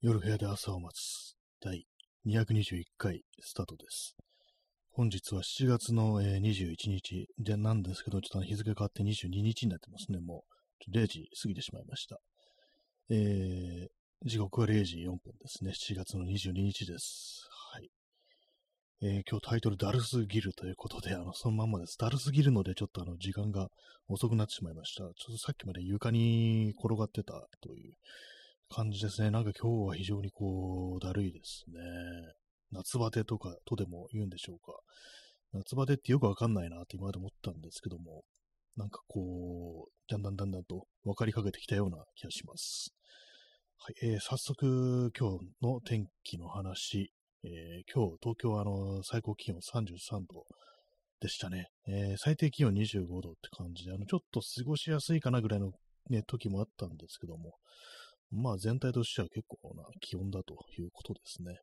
夜部屋で朝を待つ第221回スタートです。本日は7月の、えー21日でなんですけど、ちょっと日付変わって22日になってますね。もう0時過ぎてしまいました。えー時刻は0時4分ですね。7月の22日です。はい。えー今日タイトルダルスギルということで、あの、そのまんまです。ダルスギルのでちょっとあの、時間が遅くなってしまいました。ちょっとさっきまで床に転がってたという感じですね。なんか今日は非常にこう、だるいですね。夏バテとかとでも言うんでしょうか。夏バテってよくわかんないなって今まで思ったんですけども、なんかこう、だんだんだんだんと分かりかけてきたような気がします。はい、えー早速今日の天気の話、えー今日東京はあの最高気温33度でしたね、えー最低気温25度って感じで、あのちょっと過ごしやすいかなぐらいの、ね、時もあったんですけども、まあ全体としては結構な気温だということですね。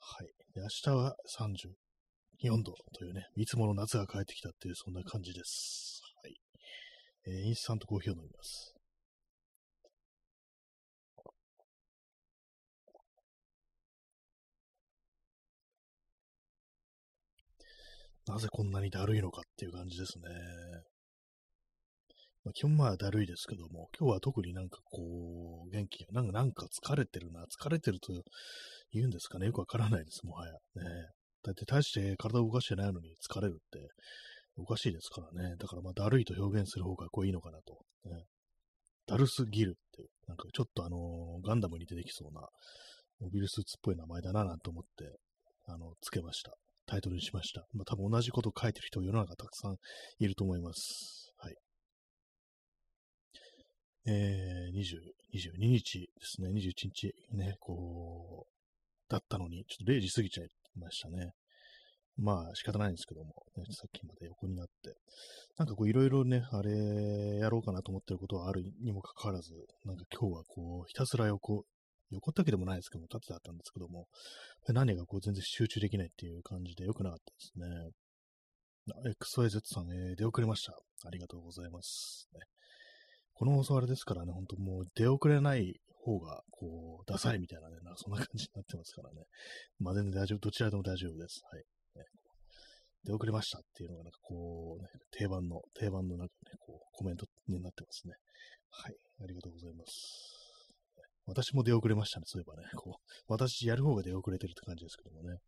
はい。で明日は34度というね、いつもの夏が帰ってきたっていうそんな感じです。はい。えーインスタントコーヒーを飲みます。なぜこんなにだるいのかっていう感じですね。まあ、基本まあだるいですけども、今日は特になんかこう、元気が、なんかなんか疲れてるな、疲れてると言うんですかね、よくわからないです、もはや。ね。だって大して体を動かしてないのに疲れるっておかしいですからね。だからまあだるいと表現する方がこういいのかなと。ね、だるすぎるっていう、なんかちょっとあのガンダムに出てきそうなモビルスーツっぽい名前だななんて思って、あの、つけました。タイトルにしました。まあ多分同じこと書いてる人世の中たくさんいると思います。えー、20 22日ですね、21日ね、こう、だったのに、ちょっと0時過ぎちゃいましたね。まあ仕方ないんですけども、ね、さっきまで横になって、なんかこういろいろね、あれやろうかなと思ってることはあるにもかかわらず、なんか今日はこう、ひたすら横、横ったけでもないですけども、立ってあったんですけども、何がこう全然集中できないっていう感じで良くなかったですね。XYZ さん、えー出遅れました。ありがとうございます。ね、この放送あれですからね、本当もう出遅れない方が、こう、ダサいみたいなね、なんかそんな感じになってますからね。まあ全然大丈夫、どちらでも大丈夫です。はい。ね、出遅れましたっていうのが、なんかこう、ね、定番の、定番のなんかね、こう、コメントになってますね。はい。ありがとうございます。私も出遅れましたね、そういえばね。こう、私やる方が出遅れてるって感じですけどもね。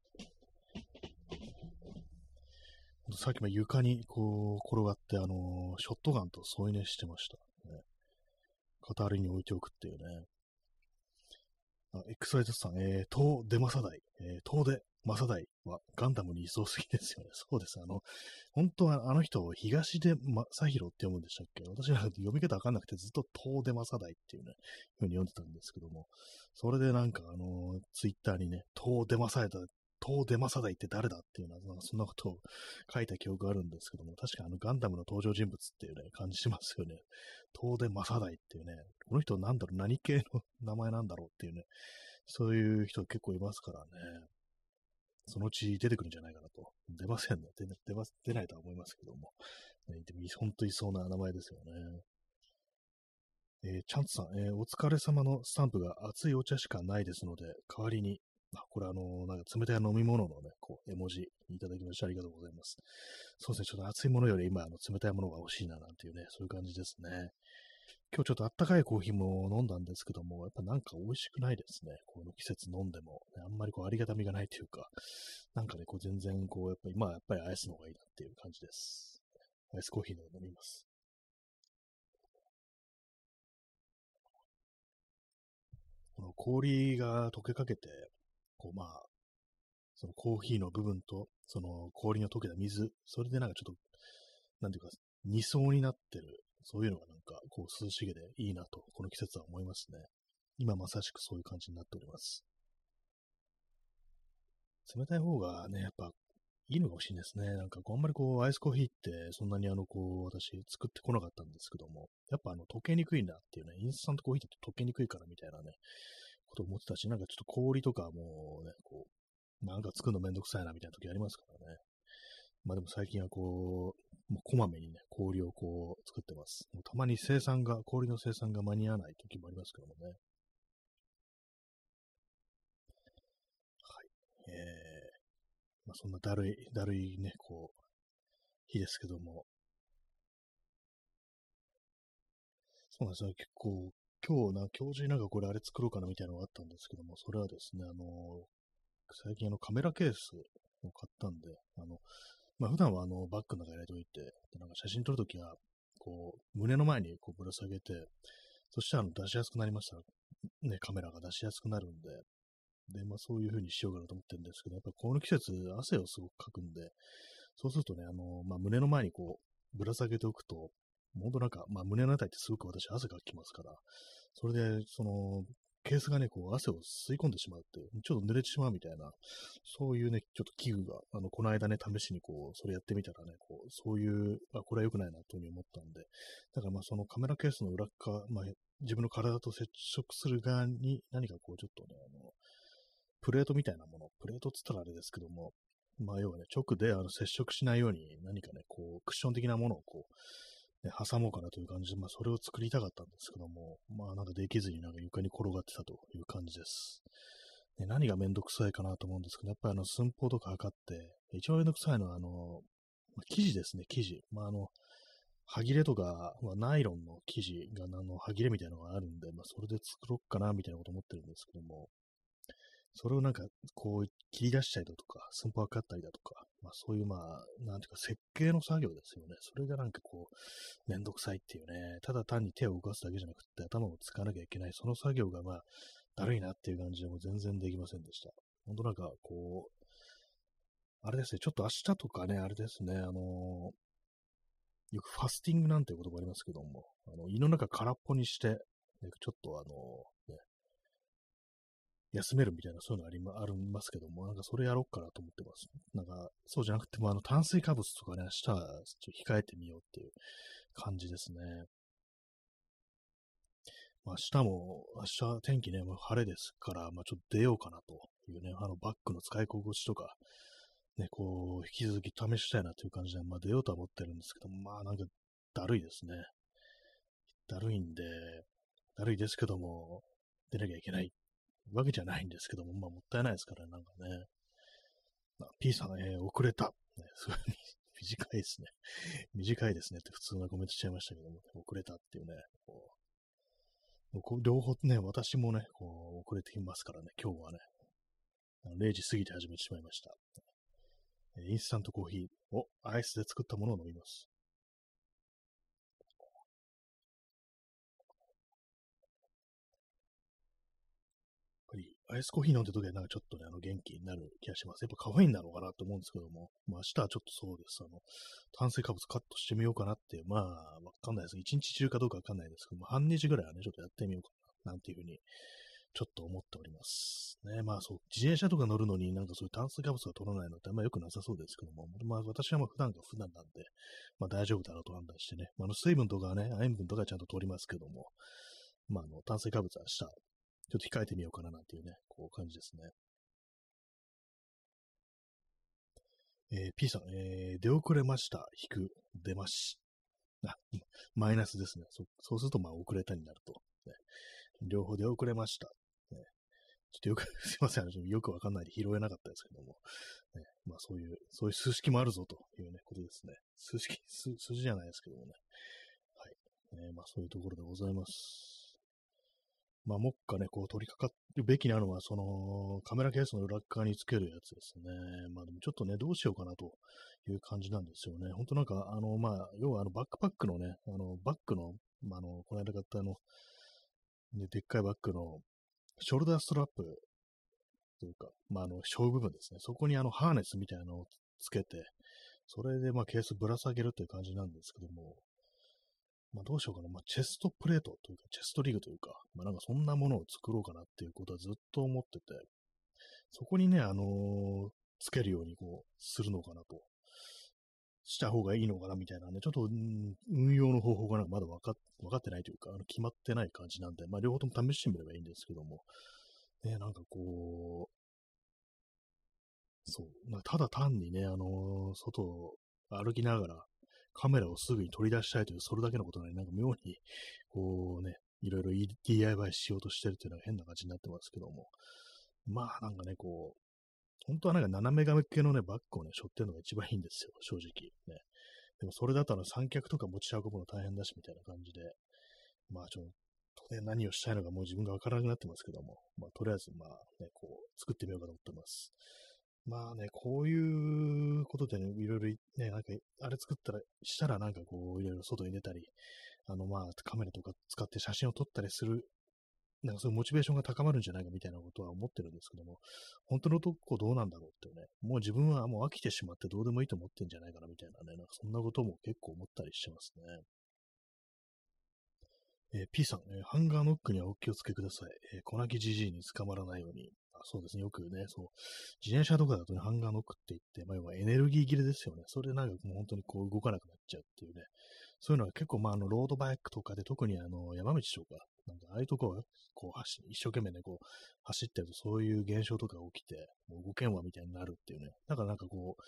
さっきも床にこう転がって、あのーショットガンと添い寝してました、片りに置いておくっていうね。あ、XYZ さん、えー、東出正代、えー、東出正代はガンダムにいそうすぎですよね。そうです。あの、本当はあの人を、東出正宏って読むんでしたっけ？私なんか読み方わかんなくてずっと東出正代っていうね、ふうに読んでたんですけども、それでなんかあの、ツイッターにね、東出正代、東出正代って誰だ？っていうのは、なそんなことを書いた記憶があるんですけども、確かあのガンダムの登場人物っていうね、感じしますよね。東出正代っていうね、この人なんだろう、何系の名前なんだろう？っていうね、そういう人結構いますからね。そのうち出てくるんじゃないかなと。出ませんね。出出ま出ないとは思いますけども。ね、でも本当にいそうな名前ですよね。えーチャンツさん、えーお疲れ様のスタンプが熱いお茶しかないですので、代わりに、これあのなんか冷たい飲み物のね、こう、絵文字いただきましてありがとうございます。そうですね、ちょっと熱いものより今、あの、冷たいものが欲しいな、なんていうね、そういう感じですね。今日ちょっとあったかいコーヒーも飲んだんですけども、やっぱなんか美味しくないですね。この季節飲んでも、ね、あんまりこうありがたみがないというか、なんかね、こう全然こう、やっぱり今はやっぱりアイスの方がいいなっていう感じです。アイスコーヒーの飲みます。この氷が溶けかけて、こうまあ、そのコーヒーの部分と、その氷の溶けた水、それでなんかちょっと、なんていうか、二層になってる、そういうのがなんか、こう涼しげでいいなと、この季節は思いますね。今まさしくそういう感じになっております。冷たい方がね、やっぱいいのかもしれないですね。なんかこう、あんまりこう、アイスコーヒーってそんなにあの、こう、私作ってこなかったんですけども、やっぱあの、溶けにくいなっていうね、インスタントコーヒーって溶けにくいからみたいなね、こと思ってたし、なんかちょっと氷とかもうね、こう、なんか作るのめんどくさいなみたいな時ありますからね。まあでも最近はこう、もうこまめにね、氷をこう作ってます。もうたまに生産が、氷の生産が間に合わない時もありますけどもね。はい。えー、まあそんなだるい、だるいね、こう、日ですけども。そうなんですよ、結構今日な、今日中になんかこれあれ作ろうかなみたいなのがあったんですけども、それはですね、あの、最近あのカメラケースを買ったんで、あの、まあ普段はあのバッグの中に入れておいて、でなんか写真撮るときは、こう、胸の前にこうぶら下げて、そしてあの出しやすくなりましたら、ね、カメラが出しやすくなるんで、で、まあそういう風にしようかなと思ってるんですけど、やっぱこの季節、汗をすごくかくんで、そうするとね、あの、まあ胸の前にこう、ぶら下げておくと、本当なんか、まあ胸のあたりってすごく私汗かきますから、それで、その、ケースがね、こう、汗を吸い込んでしまうって、ちょっと濡れてしまうみたいな、そういうね、ちょっと器具が、あの、この間ね、試しにこう、それやってみたらね、こう、そういう、あ、これは良くないな、というふうに思ったんで、だからまあ、そのカメラケースの裏側、まあ、自分の体と接触する側に何かこう、ちょっとね、あの、プレートみたいなもの、プレートっつったらあれですけども、まあ、要はね、直であの接触しないように何かね、こう、クッション的なものをこう、ね、挟もうかなという感じで、まあ、それを作りたかったんですけども、まあ、なんかできずになんか床に転がってたという感じです。で何がめんどくさいかなと思うんですけど、やっぱりあの、寸法とか測って、一番めんどくさいのは、あの、生地ですね、生地。まあ、あの、歯切れとか、まあ、ナイロンの生地が、あの、歯切れみたいなのがあるんで、まあ、それで作ろうかな、みたいなこと思ってるんですけども、それをなんか、こう、切り出したりだとか、寸法測ったりだとか、まあそういうまあ、なんていうか設計の作業ですよね。それがなんかこう、めんどくさいっていうね、ただ単に手を動かすだけじゃなくて頭を使わなきゃいけない、その作業がまあ、だるいなっていう感じでも全然できませんでした。ほんとなんかこう、あれですね、ちょっと明日とかね、あれですね、あのよくファスティングなんていう言葉ありますけども、あの胃の中空っぽにして、ちょっとあのね、休めるみたいな、そういうのありまありますけども、なんかそれやろうかなと思ってます。なんか、そうじゃなくても、あの、炭水化物とかね、明日ちょっと控えてみようっていう感じですね。まあ、明日も、明日天気ね、もう晴れですから、まあ、ちょっと出ようかなというね、あの、バッグの使い心地とか、ね、こう、引き続き試したいなという感じで、まあ、出ようとは思ってるんですけども、まあ、なんか、だるいですね。だるいんで、だるいですけども、出なきゃいけないわけじゃないんですけども、まあ、もったいないですから、なんかね。あ P さん、えー、遅れた。ね、すごい 短いですね。短いですねって普通なコメントしちゃいましたけども、遅れたっていうね、こう両方ね、私もね、こう遅れていますからね、今日はね、0時過ぎて始めてしまいました。インスタントコーヒーをアイスで作ったものを飲みます。アイスコーヒー飲んでる時はなんかちょっとね、あの元気になる気がします。やっぱカフェインなのかなと思うんですけども、まあ明日はちょっとそうです。あの、炭水化物カットしてみようかなって、まあわかんないです。一日中かどうかわかんないですけども、半日ぐらいはね、ちょっとやってみようかな、なんていうふうに、ちょっと思っております。ね、まあそう、自転車とか乗るのになんかそういう炭水化物が取らないのってあんま良くなさそうですけども、まあ私はまあ普段が普段なんで、まあ大丈夫だろうと判断してね、まあ、あの水分とかね、塩分とかちゃんと取りますけども、まああの炭水化物は明日ちょっと控えてみようかななんていうね、こう感じですね。えー、P さん、えー、出遅れました。引く、出まし。あ、マイナスですね。そそうすると、まあ、遅れたになると。ね、両方出遅れました。ね、ちょっとよく、すいません。よくわかんないで拾えなかったですけども。ね、まあ、そういう、そういう数式もあるぞというね、ことですね。数式、数字じゃないですけどもね。はい。えー、まあ、そういうところでございます。まあ、目下ね、こう取り掛かるべきなのは、そのカメラケースの裏側につけるやつですね。まあでもちょっとね、どうしようかなという感じなんですよね。本当なんか、あの、まあ、要はあのバックパックのね、あの、バッグの、まあ、あの、この間買ったあの、ね、でっかいバッグのショルダーストラップというか、まあ、あの、小部分ですね。そこにあの、ハーネスみたいなのをつけて、それでまあケースぶら下げるという感じなんですけども、まあどうしようかな。まあチェストプレートというか、チェストリグというか、まあなんかそんなものを作ろうかなっていうことはずっと思ってて、そこにね、あのー、つけるようにこう、するのかなと。した方がいいのかなみたいなね、ちょっと、運用の方法がなんかまだ分か分かってないというか、あの決まってない感じなんで、まあ両方とも試してみればいいんですけども、ね、なんかこう、そう、ま、ただ単にね、あのー、外を歩きながら、カメラをすぐに取り出したいという、それだけのことなのになんか妙に、こうね、いろいろ DIY しようとしてるっていうのは変な感じになってますけども。まあなんかね、こう、本当はなんか斜め掛けのね、バッグをね、背負ってるのが一番いいんですよ、正直。ね。でもそれだとあの三脚とか持ち運ぶの大変だし、みたいな感じで。まあちょっと、ね、何をしたいのかもう自分がわからなくなってますけども、まあとりあえずまあね、こう、作ってみようかと思ってます。まあね、こういうことでね、いろいろね、なんか、あれ作ったら、したらなんかこう、いろいろ外に出たり、あのまあカメラとか使って写真を撮ったりするなんかそういうモチベーションが高まるんじゃないかみたいなことは思ってるんですけども、本当のとこどうなんだろうってね、もう自分はもう飽きてしまってどうでもいいと思ってんじゃないかなみたいなね、なんかそんなことも結構思ったりしてますね。えー、P さん、えー、ハンガーノックにはお気をつけください。えー、粉木じじいに捕まらないように。そうですね、よくね、そう、自転車とかだとね、ハンガーノックって言って、まあ、要はエネルギー切れですよね。それでなんかもう本当にこう動かなくなっちゃうっていうね。そういうのは結構、まあ、あの、ロードバイクとかで、特にあの、山道とか、なんか、ああいうとこは、こう、走、一生懸命ね、こう、走ってると、そういう現象とか起きて、もう動けんわみたいになるっていうね。だからなんかこう、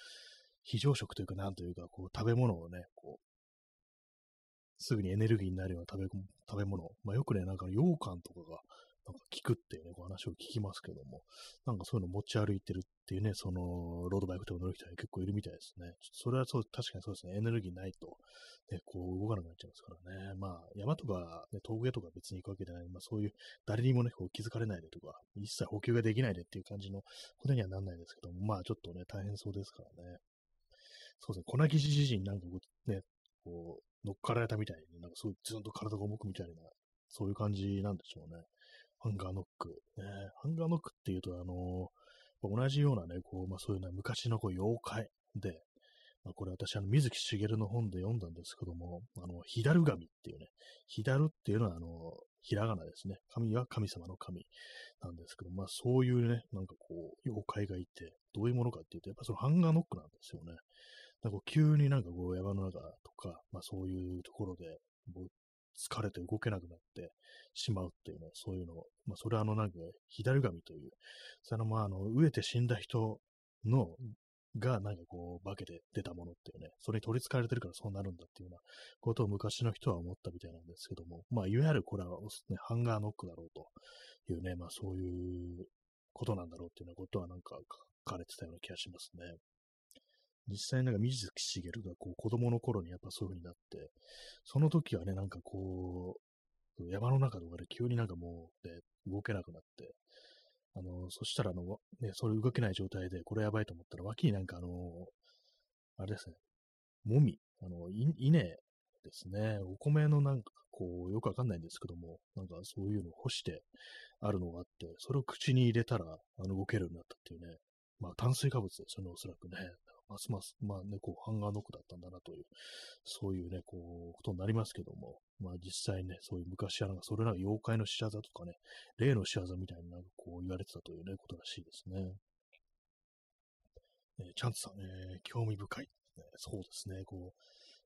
非常食というか、なんというか、こう、食べ物をね、こう、すぐにエネルギーになるような食べ食べ物。まあ、よくね、なんか羊羹とかが、聞くっていうね、こう話を聞きますけども、なんかそういうの持ち歩いてるっていうね、その、ロードバイクとか乗る人は結構いるみたいですね。それはそう、確かにそうですね、エネルギーないと、ね、こう動かなくなっちゃいますからね。まあ、山とか、ね、峠とか別に行くわけじゃない、まあそういう、誰にもね、こう気づかれないでとか、一切補給ができないでっていう感じのことにはなんないですけども、まあちょっとね、大変そうですからね。そうですね、粉木自身なんかこう、ね、こう、乗っかられたみたいに、なんかすごいずんと体が重くみたいな、そういう感じなんでしょうね。ハンガーノック。ね、ハンガーノックっていうと、あのー、同じようなね、こう、まあそういうね、昔のこう妖怪で、まあ、これ私、あの、水木しげるの本で読んだんですけども、あの、ヒダル神っていうね、ヒダルっていうのは、あの、ひらがなですね。神は神様の神なんですけど、まあそういうね、なんかこう、妖怪がいて、どういうものかっていうと、やっぱそのハンガーノックなんですよね。なんか急になんかこう山の中とか、まあそういうところで、疲れて動けなくなってしまうっていうね、そういうのを、まあ、それはあの、なんか、左神という、そのまあ、あの、飢えて死んだ人の、が、なんかこう、化けて出たものっていうね、それに取り憑かれてるからそうなるんだっていうようなことを昔の人は思ったみたいなんですけども、まあ、いわゆるこれは、ね、ハンガーノックだろうというね、まあ、そういうことなんだろうっていうようなことはなんか書かれてたような気がしますね。実際なんか水木しげるがこう子供の頃にやっぱそういう風になって、その時はね、なんかこう、山の中とかで急になんかもう、ね、動けなくなって、あの、そしたらあの、ね、それ動けない状態で、これやばいと思ったら、脇になんかあの、あれですね、もみ、あの、稲ですね、お米のなんかこう、よくわかんないんですけども、なんかそういうのを干してあるのがあって、それを口に入れたら、あの、動けるようになったっていうね、まあ炭水化物ですよね、おそらくね。ますます、まあね、こう、ハンガーノックだったんだなという、そういうね、こう、ことになりますけども、まあ実際ね、そういう昔はなんか、それなんか妖怪の仕業とかね、霊の仕業みたいになんかこう言われてたというね、ことらしいですね。えー、チャンツさん、えー、興味深い、ね。そうですね、こう、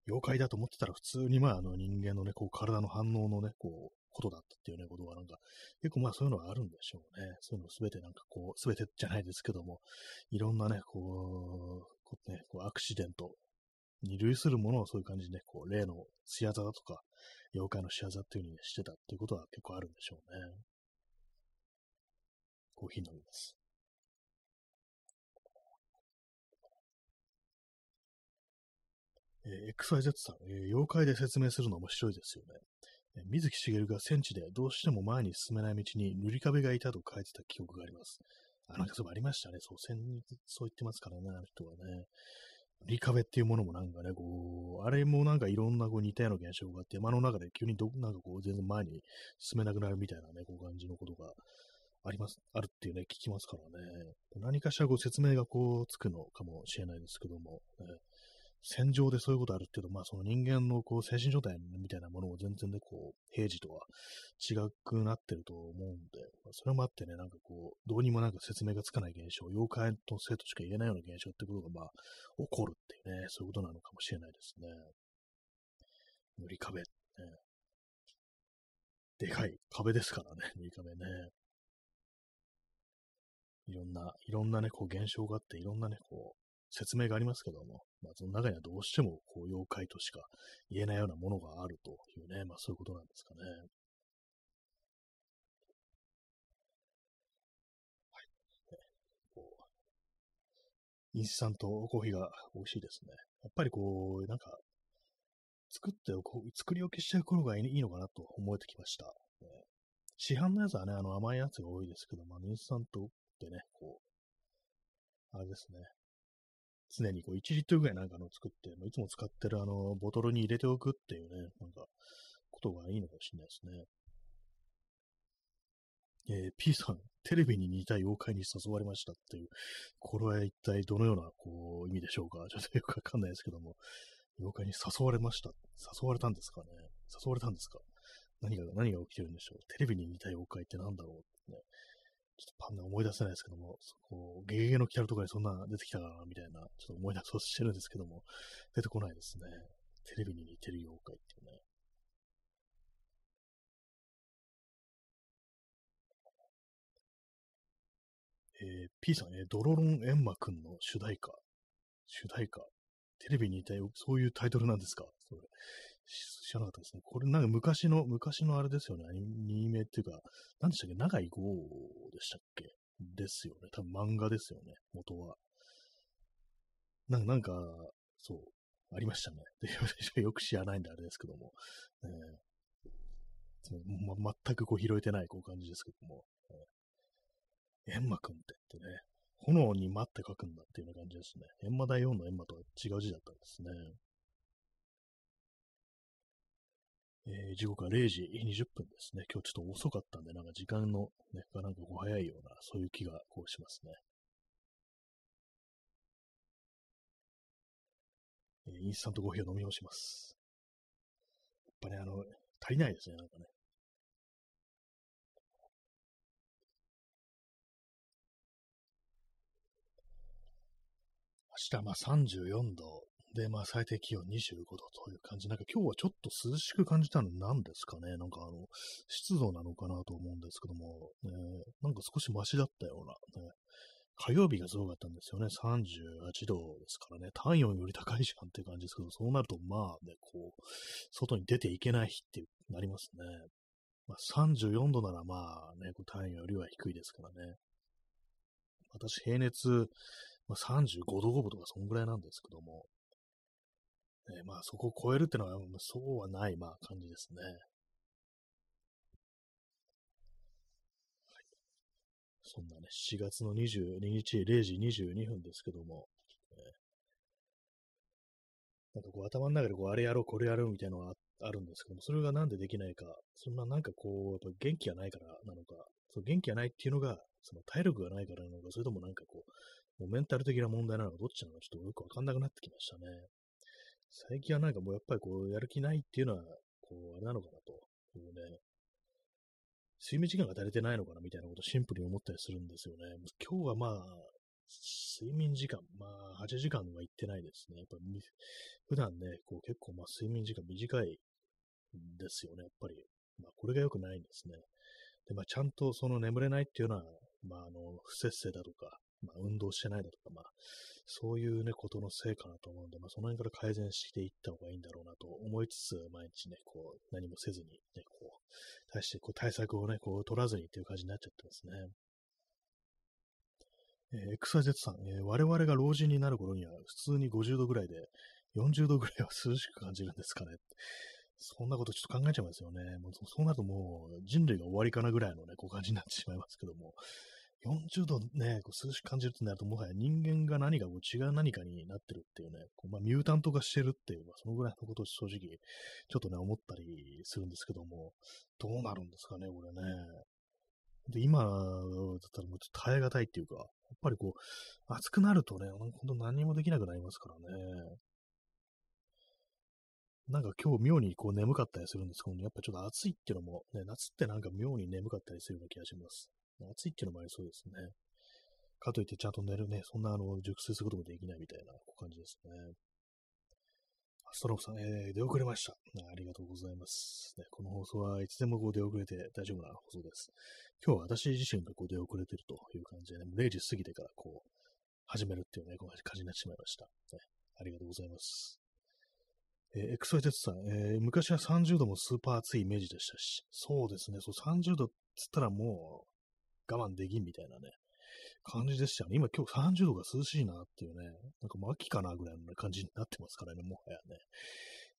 妖怪だと思ってたら普通にまああの人間のね、こう体の反応のね、こう、ことだったっていうね、ことがなんか、結構まあそういうのはあるんでしょうね。そういうのすべてなんかこう、すべてじゃないですけども、いろんなね、こう、こうね、こうアクシデントに類するものをそういう感じでね、こう、例の仕業だとか、妖怪の仕業っていう風にしてたっていうことは結構あるんでしょうね。コーヒー飲みます。えー、XYZ さん、えー、妖怪で説明するの面白いですよね。えー、水木しげるが戦地でどうしても前に進めない道に塗り壁がいたと書いてた記憶があります。あ、なんかそうありましたね。そう、戦そう言ってますからね、あの人はね。リカベっていうものもなんかね、こう、あれもなんかいろんなこう似たような現象があって、山の中で急にど、なんかこう、全然前に進めなくなるみたいなね、こう感じのことがあります、あるっていうね、聞きますからね。何かしらこう説明がこうつくのかもしれないですけども、ね、戦場でそういうことあるっていうと、まあその人間のこう精神状態みたいなものも全然ね、こう、平時とは違くなってると思うんで、まあ、それもあってね、なんかこう、どうにもなんか説明がつかない現象、妖怪のせいとしか言えないような現象ってことがまあ、起こるっていうね、そういうことなのかもしれないですね。塗り壁、ね。でかい壁ですからね、塗り壁ね。いろんな、いろんなね、こう現象があって、いろんなね、こう、説明がありますけども、まあ、その中にはどうしてもこう妖怪としか言えないようなものがあるというね、まあそういうことなんですかね。はい。こうインスタントコーヒーが美味しいですね。やっぱりこう、なんか、作っておく、作り置きしておくのがいいのかなと思えてきました。ね、市販のやつはね、あの甘いやつが多いですけど、まあ、インスタントってね、こう、あれですね。常にこう1リットルぐらいなんかの作って、いつも使ってるあの、ボトルに入れておくっていうね、なんか、ことがいいのかもしれないですね。えー、P さん、テレビに似た妖怪に誘われましたっていう、これは一体どのようなこう意味でしょうか？ちょっとよくわかんないですけども、妖怪に誘われました。誘われたんですかね？誘われたんですか？何が、何が起きてるんでしょう？テレビに似た妖怪って何だろう？ってね。ちょっとパンダ思い出せないですけども、こうゲゲゲのキャラとかにそんな出てきたかなみたいな、ちょっと思い出そうとしてるんですけども、出てこないですね。テレビに似てる妖怪っていうね。えー、P さん、えー、ドロロンエンマくんの主題歌。主題歌。テレビにいた、そういうタイトルなんですか？それ。知らなかったですね。これなんか昔の、昔のあれですよね。アニメっていうか、何でしたっけ？長井豪でしたっけ？ですよね。多分漫画ですよね。元は。なんか、なんか、そう、ありましたね。で よく知らないんであれですけども。えー、ま、全くこう拾えてないこう感じですけども。エンマくんって言ってね、炎に待って書くんだっていうような感じですね。エンマ大王のエンマとは違う字だったんですね。えー、時刻は0時20分ですね。今日ちょっと遅かったんで、なんか時間の、ね、がなんかこう早いような、そういう気がこうしますね。えー、インスタントコーヒーを飲み干します。やっぱ、ね、あの、足りないですね、なんかね。明日、まあ34度で、まあ最低気温25度という感じ。なんか今日はちょっと涼しく感じたの何ですかね。なんかあの、湿度なのかなと思うんですけども、ね、なんか少しマシだったような、ね、火曜日がすごかったんですよね。38度ですからね。体温より高いじゃんっていう感じですけど、そうなるとまあね、こう、外に出ていけない日ってなりますね。まあ、34度ならまあね、体温よりは低いですからね。私、平熱まあ、35度5分とかそんぐらいなんですけども、えー、まあそこを超えるってのは、そうはない、まあ感じですね。そんなね、7月の22日0時22分ですけども、えー、なんかこう頭の中でこうあれやろう、これやろうみたいなのがあるんですけども、それがなんでできないか、そんななんかこう、やっぱ元気がないからなのか、その元気がないっていうのが、その体力がないからなのか、それともなんかこう、もうメンタル的な問題なのかどっちなのかちょっとよくわかんなくなってきましたね。最近はなんかもうやっぱりこう、やる気ないっていうのは、こう、あれなのかなと。こうね、睡眠時間が足りてないのかなみたいなことシンプルに思ったりするんですよね。今日はまあ、睡眠時間、まあ、8時間は行ってないですね。やっぱ普段ね、こう結構まあ睡眠時間短いんですよね、やっぱり。まあ、これが良くないんですね。で、まあ、ちゃんとその眠れないっていうのは、まあ、あの、不節制だとか、まあ、運動してないだとか、まあ、そういうね、ことのせいかなと思うんで、まあ、その辺から改善していった方がいいんだろうなと思いつつ、毎日ね、こう、何もせずに、ね、こう、対してこう対策をね、こう、取らずにっていう感じになっちゃってますね。えー、XYZ さん、えー、我々が老人になる頃には普通に50度ぐらいで、40度ぐらいは涼しく感じるんですかね。そんなことちょっと考えちゃいますよね。もうそうなるともう人類が終わりかなぐらいのね、こう感じになってしまいますけども、40度ね、こう涼しく感じるってなると、もはや人間が何かこう違う何かになってるっていうね、こうまあ、ミュータント化してるっていう、まあ、そのぐらいのことを正直、ちょっとね、思ったりするんですけども、どうなるんですかね、これね。で、今だったらもうちょっと耐え難いっていうか、やっぱりこう、暑くなるとね、本当何もできなくなりますからね。なんか今日妙にこう眠かったりするんですけど、ねやっぱちょっと暑いっていうのも、ね、夏ってなんか妙に眠かったりするような気がします。暑いっていうのもありそうですね。かといってちゃんと寝るね、そんなあの、熟睡することもできないみたいな感じですね。ストローさん、えー、出遅れました。ありがとうございます。ね、この放送はいつでもこう出遅れて大丈夫な放送です。今日は私自身がこう出遅れてるという感じで、ね、0時過ぎてからこう、始めるっていうね、こう感じになってしまいました。ね、ありがとうございます。えー、エクソイテツさん、えー、昔は30度もスーパー暑いイメージでしたし、そうですね、そう30度っつったらもう我慢できんみたいなね、感じでしたね。今今日30度が涼しいなっていうね、なんかもう秋かなぐらいの、感じになってますからね、もはやね。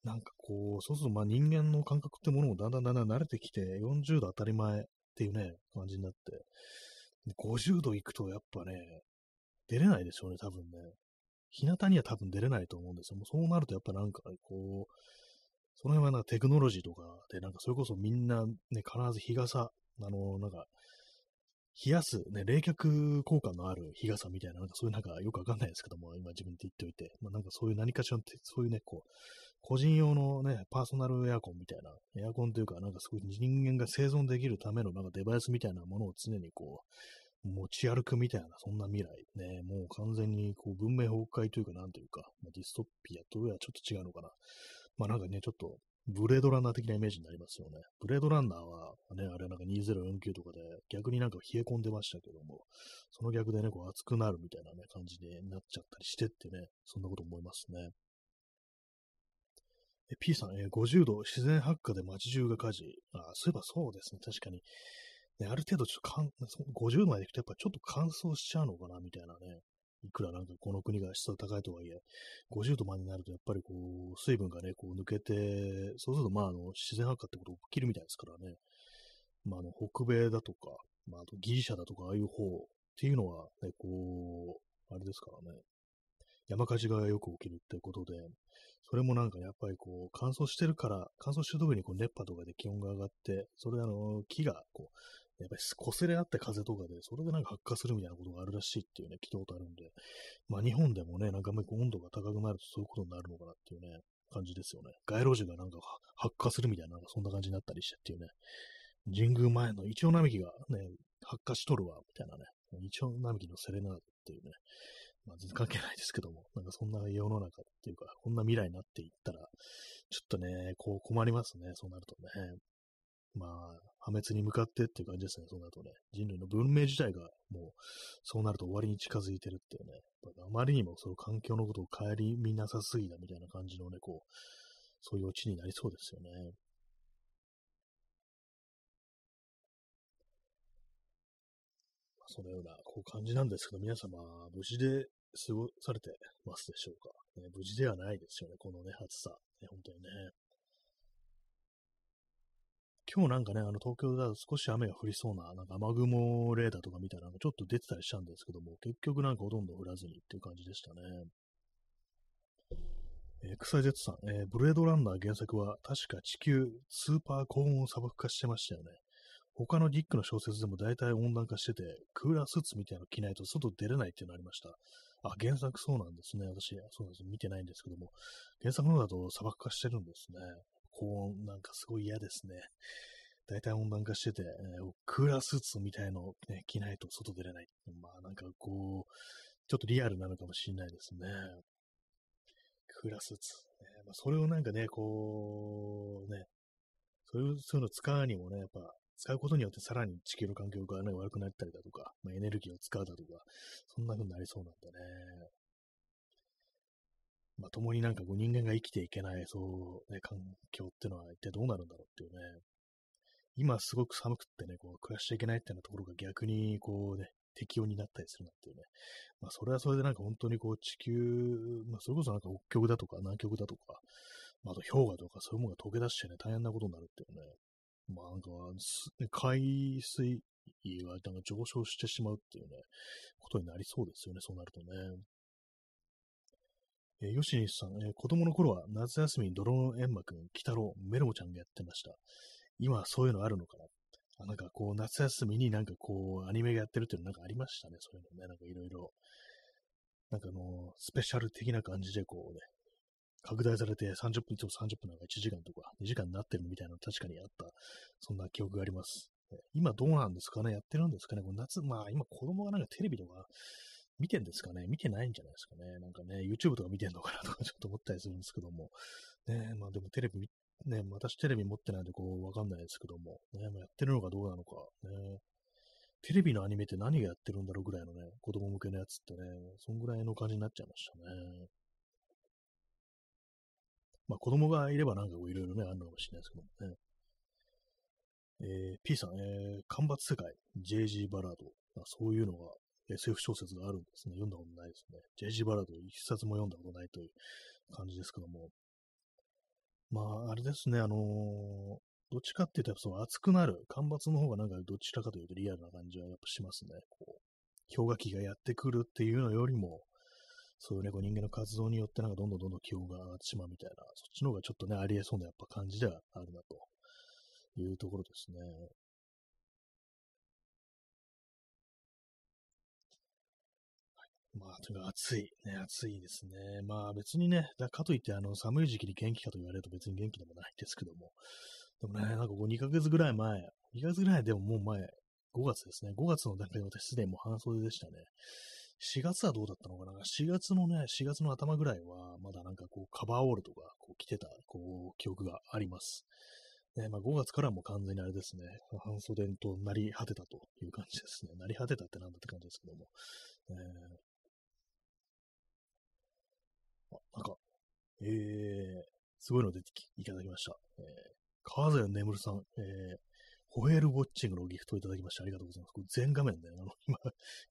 なんかこう、そうするとまあ人間の感覚ってものもだんだんだんだん慣れてきて、40度当たり前っていうね、感じになって、50度行くとやっぱね、出れないでしょうね、多分ね。日向には多分出れないと思うんですよ。もうそうなるとやっぱなんかこう、その辺はなんかテクノロジーとかで、なんかそれこそみんなね、必ず日傘、あの、なんか、冷やす、ね、冷却効果のある日傘みたいな、なんかそういうなんかよくわかんないですけども、今自分で言っておいて、まあ、なんかそういう何かしらの、そういうね、こう、個人用のね、パーソナルエアコンみたいな、エアコンというか、なんかすごい人間が生存できるためのなんかデバイスみたいなものを常にこう、持ち歩くみたいな、そんな未来。ね、もう完全にこう文明崩壊というか、なんというか、まあ、ディストピアとはちょっと違うのかな。まあなんかね、ちょっとブレードランナー的なイメージになりますよね。ブレードランナーはね、あれなんか2049とかで逆になんか冷え込んでましたけども、その逆でね、こう熱くなるみたいなね、感じになっちゃったりしてってね、そんなこと思いますね。え P さん、え、50度自然発火で街中が火事。あ、そういえばそうですね、確かに。ね、ある程度ちょっとかん、50度まで行くとやっぱちょっと乾燥しちゃうのかな、みたいなね。いくらなんかこの国が湿度高いとはいえ、50度までになるとやっぱりこう、水分がね、こう抜けて、そうするとまああの、自然発火ってこと起きるみたいですからね。まああの、北米だとか、まああとギリシャだとかああいう方っていうのはね、こう、あれですからね。山火事がよく起きるってことで、それもなんかやっぱりこう乾燥してるから、乾燥してる時にこう熱波とかで気温が上がって、それであの木がこうやっぱり擦れ合って風とかで、それでなんか発火するみたいなことがあるらしいっていうね、聞いたことあるんで、まあ日本でもね、なんかもう温度が高くなるとそういうことになるのかなっていうね、感じですよね。街路樹がなんか発火するみたいな、なんかそんな感じになったりしてっていうね、神宮前のイチョウ並木がね、発火しとるわ、みたいなね、イチョウ並木のセレナーっていうね、まあ全然関係ないですけども、なんかそんな世の中っていうか、こんな未来になっていったら、ちょっとね、こう困りますね、そうなるとね。まあ、破滅に向かってっていう感じですね、そうなるとね。人類の文明自体がもう、そうなると終わりに近づいてるっていうね。あまりにもその環境のことを顧みなさすぎたみたいな感じのね、こう、そういうオチになりそうですよね。そのようなこう感じなんですけど、皆様、無事で過ごされてますでしょうか、ね、無事ではないですよね、このね、暑さ。ね、本当にね。今日なんかね、あの東京だと少し雨が降りそうな、なんか雨雲レーダーとか見たら、ちょっと出てたりしたんですけども、結局なんかほとんど降らずにっていう感じでしたね。えー、草井 Z さん、えー、ブレードランナー原作は確か地球スーパー高温砂漠化してましたよね。他のディックの小説でも大体温暖化してて、クーラースーツみたいなの着ないと外出れないっていうのありました。あ、原作そうなんですね。私、そうなんです。見てないんですけども、原作のだと砂漠化してるんですね。高温なんかすごい嫌ですね。大体温暖化してて、えー、クーラースーツみたいの、ね、着ないと外出れない。まあなんかこう、ちょっとリアルなのかもしれないですね。クーラースーツ。ねまあ、それをなんかね、こう、ね、そういう、そういうの使うにもね、やっぱ、使うことによってさらに地球の環境が、ね、悪くなったりだとか、まあ、エネルギーを使うだとか、そんな風になりそうなんでね。まあ、共になんかこう人間が生きていけない、そう、ね、環境ってのは一体どうなるんだろうっていうね。今すごく寒くってね、こう暮らしちゃいけないっていうようなところが逆にこうね、適応になったりするなっていうね。まあそれはそれでなんか本当にこう地球、まあそれこそなんか北極だとか南極だとか、まあ、あと氷河とかそういうものが溶け出してね、大変なことになるっていうね。まあなんか、海水位がなんか上昇してしまうっていうね、ことになりそうですよね、そうなるとね。えー、吉西さん、えー、子供の頃は夏休みに泥の煙幕、鬼太郎、メロモちゃんがやってました。今はそういうのあるのかな？あなんかこう、夏休みになんかこう、アニメがやってるっていうのなんかありましたね、そういうのね。なんかいろいろ。なんかあの、スペシャル的な感じでこうね、拡大されて30分、ちょっと30分なんか1時間とか2時間になってるみたいなの確かにあった、そんな記憶があります。今どうなんですかね？やってるんですかね？こ夏、まあ今子供がなんかテレビとか見てんですかね？見てないんじゃないですかね？なんかね、YouTube とか見てんのかなとか ちょっと思ったりするんですけども。ねまあでもテレビ、ね、私テレビ持ってないんでこうわかんないですけども、ね、まあ、やってるのかどうなのか、ね。テレビのアニメって何がやってるんだろうぐらいのね、子供向けのやつってね、そんぐらいの感じになっちゃいましたね。まあ子供がいればなんかこういろいろね、あるのかもしれないですけどもね。えー、P さん、えー、干ばつ世界、JG バラード、そういうのが SF 小説があるんですね。読んだことないですね。J.G. バラード一冊も読んだことないという感じですけども。まあ、あれですね、あのーどっちかっていうと、その熱くなる、干ばつの方がなんかどちらかというとリアルな感じはやっぱしますね。こう、氷河期がやってくるっていうのよりも、そういうね、こう人間の活動によってなんかどんどんどんどん気温が上がってしまうみたいな、そっちの方がちょっとね、ありえそうなやっぱ感じではあるなというところですね。まあ、とにか暑い。ね、暑いですね。まあ別にね、だかといってあの寒い時期に元気かと言われると別に元気でもないですけども。でもね、なんかこう2ヶ月ぐらい前、2ヶ月ぐらいでももう前、5月ですね。5月の段階で私すでにもう半袖でしたね。4月はどうだったのかな ?4 月のね、4月の頭ぐらいは、まだなんかこう、カバーオールとか、こう、着てた、こう、記憶があります。ね、まあ5月からも完全にあれですね、半袖となり果てたという感じですね。なり果てたってなんだって感じですけども。えー、なんか、えー、すごいの出てきいただきました。えー、川添眠さん、えー、ホエールウォッチングのギフトをいただきましてありがとうございます。これ全画面で、あの、今、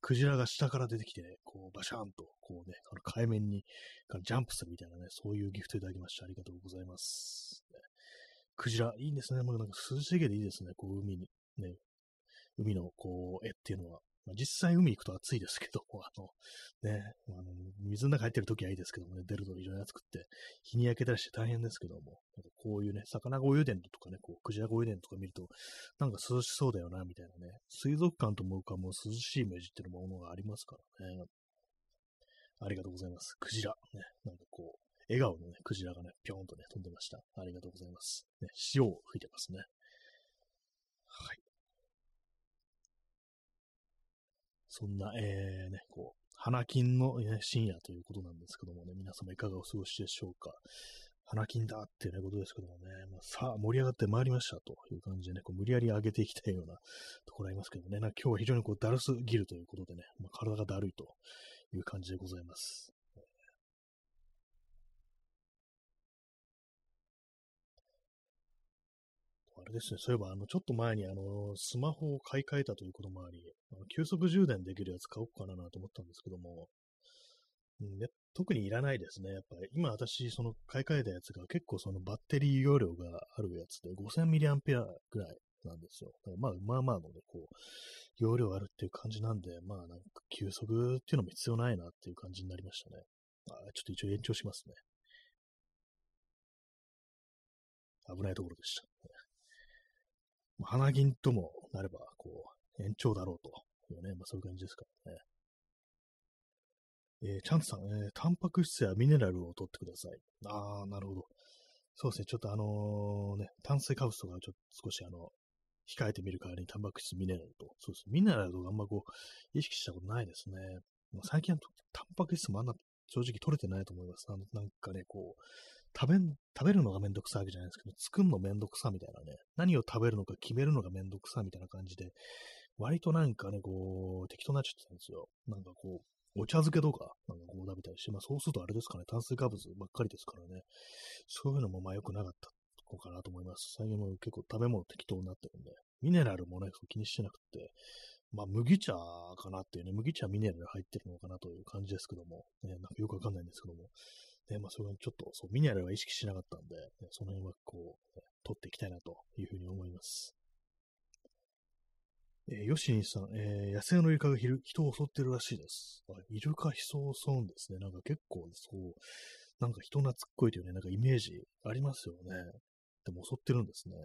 クジラが下から出てきて、こう、バシャーンと、こうね、あの海面にジャンプするみたいなね、そういうギフトをいただきましてありがとうございます。ね、クジラ、いいんですね。もうなんか涼しげでいいですね。こう、海に、ね、海の、こう、絵っていうのは。まあ、実際海行くと暑いですけど、あの、ね、あの水の中入ってる時はいいですけどもね、出ると非常に暑くって、日に焼けたりして大変ですけども、なんかこういうね、魚が泳いでるとかね、こう、クジラが泳いでるとか見ると、なんか涼しそうだよな、みたいなね、水族館と思うかもう涼しいイメージっていうものがありますからね。ありがとうございます。クジラ。ね、なんかこう、笑顔のね、クジラがね、ぴょんとね、飛んでました。ありがとうございます。ね、潮を吹いてますね。はい。そんな、えー、ね、こう、花金の、深夜ということなんですけどもね、皆様いかがお過ごしでしょうか。花金だっていうね、ことですけどもね、まあ、さあ盛り上がってまいりましたという感じでね、こう無理やり上げていきたいようなところありますけどね、な今日は非常にこうだるすぎるということでね、まあ、体がだるいという感じでございます。れですね、そういえば、あの、ちょっと前に、あの、スマホを買い替えたということもあり、あの急速充電できるやつ買おうかなと思ったんですけども、ね、特にいらないですね。やっぱり、今私、その買い替えたやつが結構そのバッテリー容量があるやつで、5000mAh ぐらいなんですよ。だからまあ、まあまあのね、こう、容量あるっていう感じなんで、まあなんか、急速っていうのも必要ないなっていう感じになりましたね。あちょっと一応延長しますね。危ないところでした。花銀ともなれば、こう、延長だろうというね、まあそういう感じですからね。えー、チャンツさん、えー、タンパク質やミネラルを取ってください。ああ、なるほど。そうですね、ちょっとあのね、炭水化物とかちょっと少しあの、控えてみる代わりにタンパク質、ミネラルと。そうです。ミネラルとかあんまこう、意識したことないですね。最近はタンパク質もあんな正直取れてないと思います。あのなんかね、こう、食べん、食べるのがめんどくさいわけじゃないですけど、作るのめんどくさみたいなね、何を食べるのか決めるのがめんどくさみたいな感じで、割となんかね、こう、適当になっちゃってたんですよ。なんかこう、お茶漬けとか、なんかこう食べたりして、まあそうするとあれですかね、炭水化物ばっかりですからね、そういうのもまあ良くなかったのかなと思います。最近も結構食べ物適当になってるんで、ミネラルもね、気にしてなくて、まあ麦茶かなっていうね、麦茶ミネラル入ってるのかなという感じですけども、ね、なんかよくわかんないんですけども、ね、まあ、それはちょっと、そう、ミネラルは意識しなかったんで、ね、その辺はこう、ね、取っていきたいなというふうに思います。えー、ヨシニさん、えー、野生のイルカが人を襲ってるらしいです。あイルカ人を襲うんですね。なんか結構、そう、なんか人懐っこいというね、なんかイメージありますよね。でも襲ってるんですね。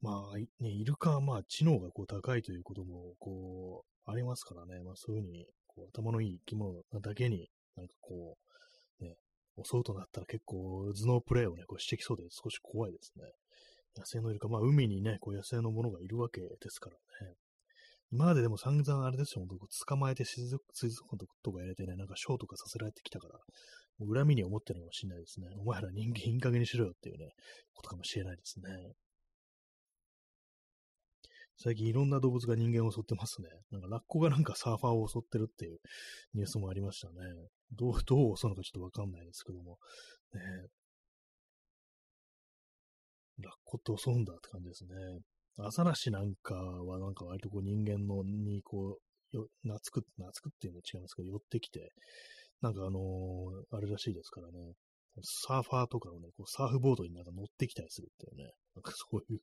まあ、ね、イルカはまあ知能がこう高いということもこうありますからね、まあそういうふうにこう頭のいい生き物だけになんかこうね襲うとなったら結構頭脳プレイをね、こうしてきそうで少し怖いですね。野生のイルカ、まあ海にね、こう野生のものがいるわけですからね。今まででも散々あれですよ、本当捕まえて水族館とか入れてね、なんかショーとかさせられてきたから、もう恨みに思ってるかもしれないですね。お前ら人間いい加減にしろよっていうね、ことかもしれないですね。最近いろんな動物が人間を襲ってますね。なんかラッコがなんかサーファーを襲ってるっていうニュースもありましたね。どう、どう襲うのかちょっとわかんないですけども。ねラッコって襲うんだって感じですね。アザラシなんかはなんか割とこう人間のにこう、よ懐く、懐くっていうのは違いますけど、寄ってきて、なんかあのーあれらしいですからね、サーファーとかのね、こうサーフボードになんか乗ってきたりするっていうね、なんかそういう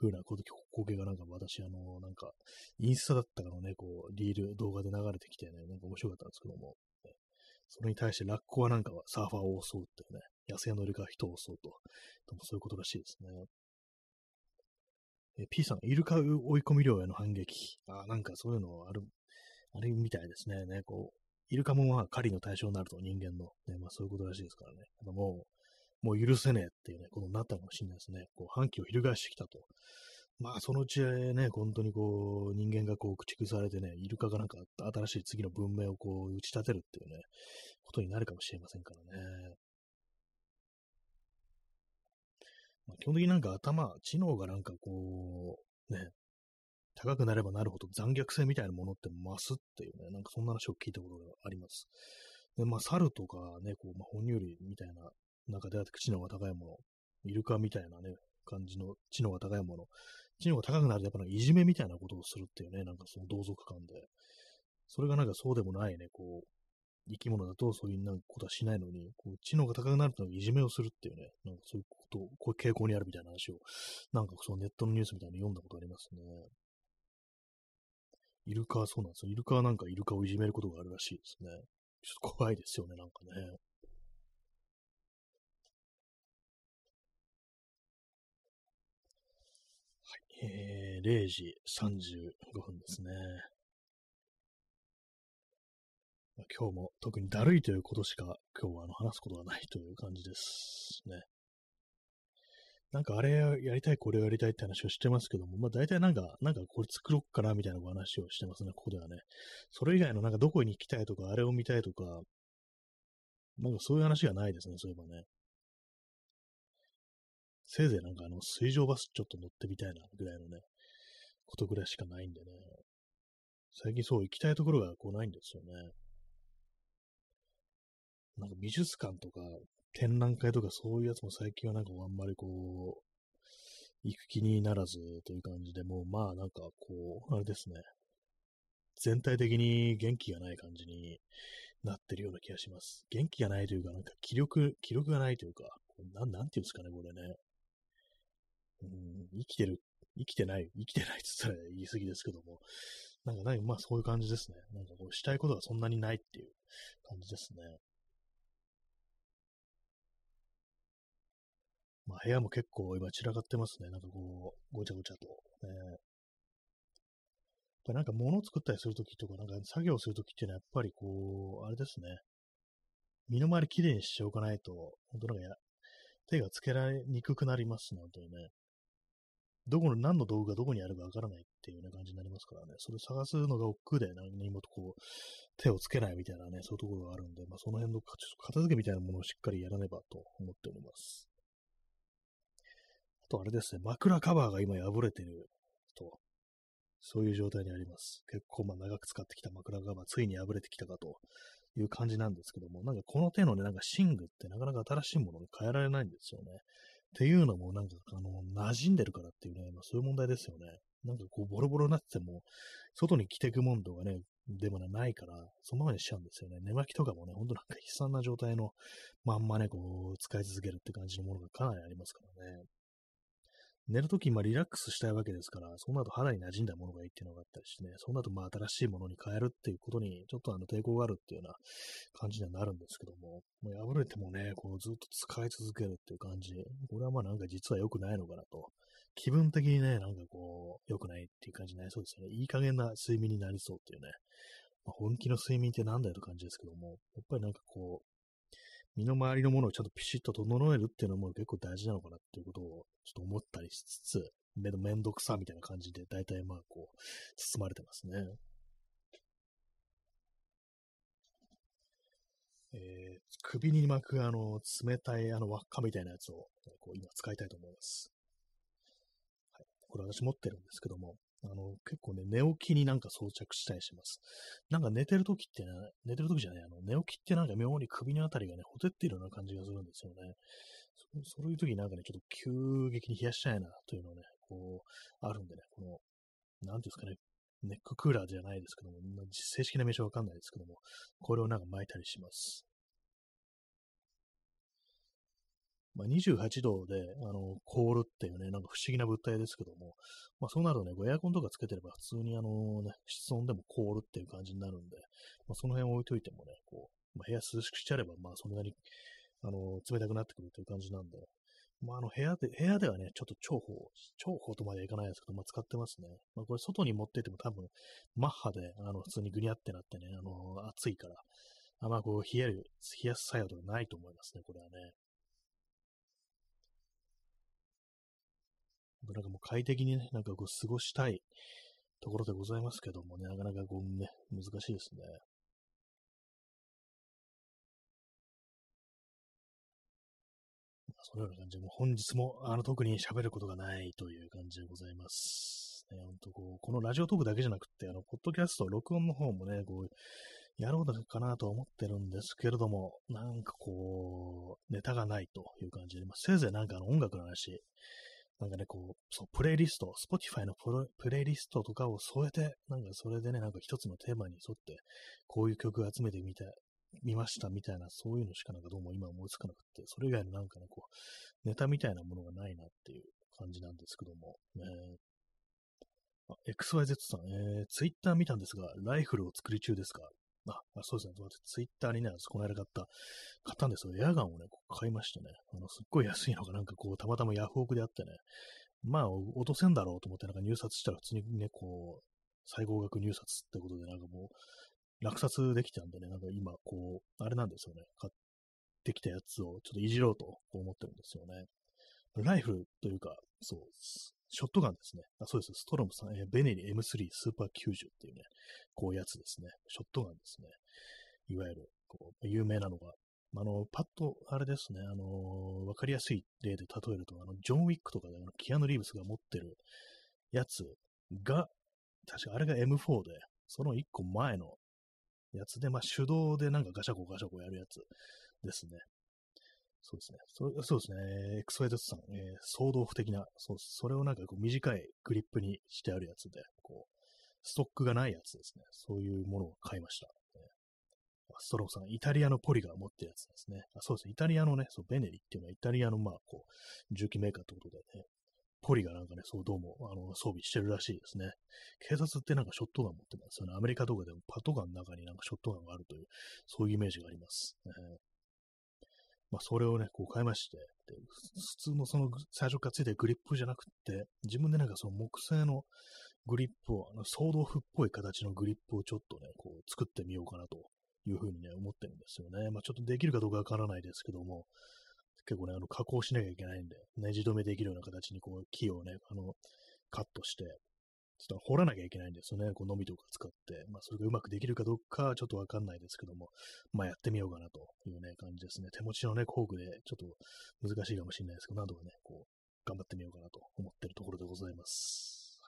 風な光景がなんか私、あのなんか、インスタだったかのね、こう、リール、動画で流れてきてね、なんか面白かったんですけども、ねそれに対してラッコはなんかサーファーを襲うっていうね、野生のイルカ人を襲うと、でもそういうことらしいですね。え P さん、イルカ追い込み漁への反撃。あなんかそういうのある、あれみたいですね。ね、こう、イルカもまあ狩りの対象になると人間の、ね、まあそういうことらしいですからね。もう、もう許せねえっていうね、ことになったかもしれないですね。こう、反旗を翻してきたと。まあそのうちね、本当にこう、人間がこう駆逐されてね、イルカがなんか新しい次の文明をこう打ち立てるっていうね、ことになるかもしれませんからね。まあ、基本的になんか頭、知能がなんかこう、ね、高くなればなるほど残虐性みたいなものって増すっていうね、なんかそんな話を聞いたことがあります。で、まあ、猿とかね、こう、まあ、哺乳類みたいな中であって知能が高いもの、イルカみたいなね、感じの知能が高いもの、知能が高くなるとやっぱいじめみたいなことをするっていうね、なんかその同族間で、それがなんかそうでもないね、こう、生き物だとそういうことはしないのに、こう知能が高くなるといじめをするっていうね、なんかそういうこと、こういう傾向にあるみたいな話を、なんかそのネットのニュースみたいに読んだことありますね。イルカはそうなんですよ。イルカはなんかイルカをいじめることがあるらしいですね。ちょっと怖いですよね、なんかね。はい、えー、0時35分ですね。今日も特にだるいということしか今日はあの話すことがないという感じですね。なんかあれやりたい、これやりたいって話をしてますけども、まあ大体なんか、なんかこれ作ろっかなみたいなお話をしてますね、ここではね。それ以外のなんかどこに行きたいとか、あれを見たいとか、なんかそういう話がないですね、そういえばね。せいぜいなんかあの水上バスちょっと乗ってみたいなぐらいのね、ことぐらいしかないんでね。最近そう行きたいところがこうないんですよね。なんか美術館とか展覧会とかそういうやつも最近はなんかあんまりこう、行く気にならずという感じで、もうまあなんかこう、あれですね。全体的に元気がない感じになってるような気がします。元気がないというか、なんか気力、気力がないというか、なん、なんていうんですかね、これね。うん、生きてる、生きてない、生きてないって言ったら言い過ぎですけども、なんか、まあそういう感じですね。なんかこう、したいことがそんなにないっていう感じですね。まあ、部屋も結構今散らかってますね。なんかこう、ごちゃごちゃと。ね、やっぱなんか物作ったりするときとか、なんか作業するときっていうのはやっぱりこう、あれですね。身の回りきれいにしておかないと、本当なんかや手がつけられにくくなりますね、本当にね。どこの、何の道具がどこにあるかわからないっていうような感じになりますからね。それ探すのが億劫で何もとこう、手をつけないみたいなね、そういうところがあるんで、まあその辺の片付けみたいなものをしっかりやらねばと思っております。とあれですね、枕カバーが今破れてると、そういう状態にあります。結構まあ長く使ってきた枕カバー、ついに破れてきたかという感じなんですけども、なんかこの手のね、なんか寝具ってなかなか新しいものに変えられないんですよね。っていうのもなんかあの、馴染んでるからっていうね、まあ、そういう問題ですよね。なんかこうボロボロになってても、外に着てくもんとかね、でもないから、そのままにしちゃうんですよね。寝巻きとかもね、ほんとなんか悲惨な状態のまんまね、こう、使い続けるって感じのものがかなりありますからね。寝るとき、まあリラックスしたいわけですから、そうなると肌に馴染んだものがいいっていうのがあったりしてね、そうなるとまあ新しいものに変えるっていうことに、ちょっとあの抵抗があるっていうような感じにはなるんですけども、もう破れてもね、こうずっと使い続けるっていう感じ、これはまあなんか実は良くないのかなと。気分的にね、なんかこう、良くないっていう感じになりそうですよね。いい加減な睡眠になりそうっていうね。まあ、本気の睡眠ってなんだよと感じですけども、やっぱりなんかこう、身の回りのものをちゃんとピシッと整えるっていうのも結構大事なのかなっていうことをちょっと思ったりしつつ、めめんどくさみたいな感じで大体まあこう、包まれてますね。えー、首に巻くあの、冷たいあの輪っかみたいなやつを、こう今使いたいと思います。はい。これ私持ってるんですけども、あの、結構ね、寝起きになんか装着したりします。なんか寝てる時ってね、寝てる時じゃない、あの、寝起きってなんか妙に首のあたりがね、ほてっているような感じがするんですよね。そういう時になんかね、ちょっと急激に冷やしたいなというのね、こう、あるんでね、この、なんていうんですかね、ネッククーラーじゃないですけども、正式な名称わかんないですけども、これをなんか巻いたりします。まあ、28度で、あの、凍るっていうね、なんか不思議な物体ですけども、まあ、そうなるとね、エアコンとかつけてれば普通にあのね、室温でも凍るっていう感じになるんで、まあ、その辺置いといてもね、こう、まあ、部屋涼しくしちゃれば、まあ、そんなに、あの、冷たくなってくるという感じなんで、まあ、あの、部屋で、部屋ではね、ちょっと重宝、重宝とまではいかないですけど、まあ、使ってますね。まあ、これ外に持ってても多分、マッハで、あの、普通にグニャってなってね、あの、暑いから、あんまこう、冷える、冷やす作用とかないと思いますね、これはね。なんかもう快適にね、なんかこう過ごしたいところでございますけどもね、なかなかこうね、難しいですね。そのような感じで、もう本日もあの特に喋ることがないという感じでございます。ね、本当こう、このラジオトークだけじゃなくて、あの、ポッドキャスト、録音の方もね、こう、やろうかなと思ってるんですけれども、なんかこう、ネタがないという感じで、まあ、せいぜいなんかあの音楽の話、なんかね、こう、そう、プレイリスト、Spotify のプレイリストとかを添えて、なんかそれでね、なんか一つのテーマに沿って、こういう曲を集めてみた、見ましたみたいな、そういうのしかなんかどうも今思いつかなくて、それ以外のなんかね、こう、ネタみたいなものがないなっていう感じなんですけども、ね、XYZ さん、えー、ツイッター見たんですが、ライフルを作り中ですか？あ、そうですね。ツイッターにね、この間買った、買ったんですよ。エアガンをね、買いましてね。あの、すっごい安いのがなんかこう、たまたまヤフオクであってね。まあ、落とせんだろうと思ってなんか入札したら普通にね、こう、最高額入札ってことでなんかもう、落札できたんでね、なんか今、こう、あれなんですよね。買ってきたやつをちょっといじろうと思ってるんですよね。ライフルというか、そう、ショットガンですね。あそうです。ストロムさん、えー、ベネリ M3 スーパー90っていうね、こういうやつですね。ショットガンですね。いわゆる、こう、有名なのが、あの、パッと、あれですね、あのわかりやすい例で例えると、あの、ジョン・ウィックとかで、あの、キアヌ・リーブスが持ってるやつが、確かあれが M4 で、その一個前のやつで、まあ、手動でなんかガシャコガシャコやるやつですね。そうですね。そそうですね。XYZ さん、えー、総動不的な、そうそれをなんかこう短いグリップにしてあるやつで、こう、ストックがないやつですね。そういうものを買いました。ストロークさん、イタリアのポリが持ってるやつですね。あそうですね。イタリアのね、そう、ベネリっていうのはイタリアの、まあ、こう、重機メーカーってことでね、ポリがなんかね、そうどうも、あの、装備してるらしいですね。警察ってなんかショットガン持ってますよね。アメリカとかでもパトガンの中になんかショットガンがあるという、そういうイメージがあります。ね、まあ、それをね、こう変えまして、で普通のその最初からついてるグリップじゃなくて、自分でなんかその木製のグリップを、あの、ソードフっぽい形のグリップをちょっとね、こう作ってみようかなというふうにね、思ってるんですよね。まあ、ちょっとできるかどうかわからないですけども、結構ね、あの、加工しなきゃいけないんで、ねじ止めできるような形にこう、木をね、あの、カットして、ちょっと掘らなきゃいけないんですよね。こう、のみとか使って。まあ、それがうまくできるかどうか、ちょっとわかんないですけども、まあ、やってみようかなというね、感じですね。手持ちのね、工具で、ちょっと難しいかもしれないですけど、なんとかね、こう、頑張ってみようかなと思ってるところでございます。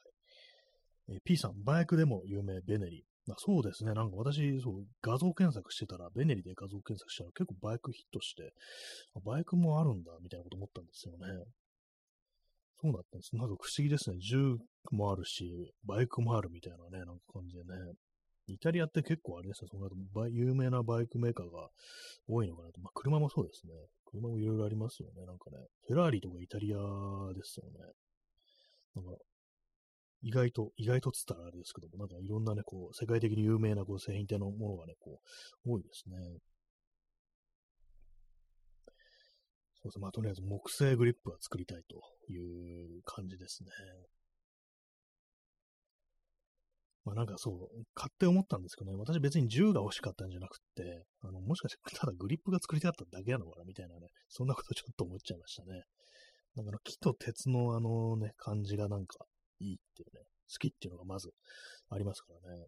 はい、え、P さん、バイクでも有名、ベネリ。あそうですね。なんか私、そう、画像検索してたら、ベネリで画像検索したら結構バイクヒットして、バイクもあるんだ、みたいなこと思ったんですよね。そうだったんです。なんか不思議ですね。銃もあるし、バイクもあるみたいなね、なんか感じでね。イタリアって結構あれですね、その後有名なバイクメーカーが多いのかなと。まあ、車もそうですね。車もいろいろありますよね。なんかね、フェラーリとかイタリアですよね。なんか、意外と、意外とつったらあれですけども、なんかいろんなね、こう、世界的に有名なこう製品店のものがね、こう、多いですね。そうですね。まあ、とりあえず木製グリップは作りたいという感じですね。まあなんかそう、買って思ったんですけどね、私別に銃が欲しかったんじゃなくて、あの、もしかしてただグリップが作りたかっただけなのかなみたいなね、そんなことちょっと思っちゃいましたね。なんか木と鉄のあのね、感じがなんかいいっていうね、好きっていうのがまずありますからね。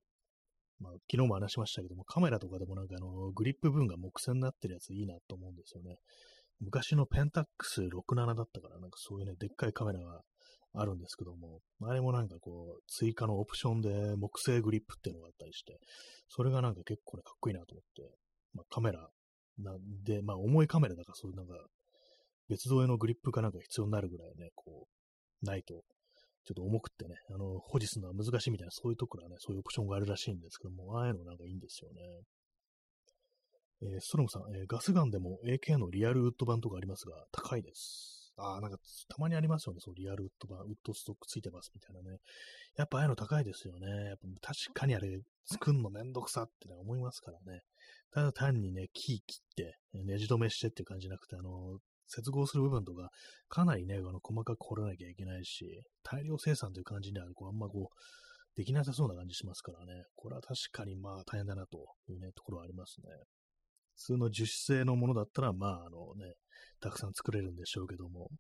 まあ、昨日も話しましたけども、カメラとかでもなんかあの、グリップ分が木製になってるやついいなと思うんですよね。昔のペンタックス67だったから、なんかそういうね、でっかいカメラがあるんですけども、あれもなんかこう、追加のオプションで木製グリップっていうのがあったりして、それがなんか結構ね、かっこいいなと思って、まあ、カメラなんで、まあ重いカメラだからそういうなんか、別動へのグリップかなんか必要になるぐらいね、こう、ないと、ちょっと重くってね、あの、保持するのは難しいみたいな、そういうところはね、そういうオプションがあるらしいんですけども、ああいうのなんかいいんですよね。えー、ストロムさん、えー、ガスガンでも AK のリアルウッド版とかありますが、高いです。ああ、なんか、たまにありますよね。そう、リアルウッド版、ウッドストックついてますみたいなね。やっぱああいうの高いですよね。やっぱ確かにあれ、作んのめんどくさってね、思いますからね。ただ単にね、キー切って、ねじ止めしてっていう感じじゃなくて、あの、接合する部分とか、かなりね、あの細かく掘らなきゃいけないし、大量生産という感じには、こう、あんまこう、できなさそうな感じしますからね。これは確かにまあ大変だなというね、ところはありますね。普通の樹脂製のものだったら、まあ、あのね、たくさん作れるんでしょうけども、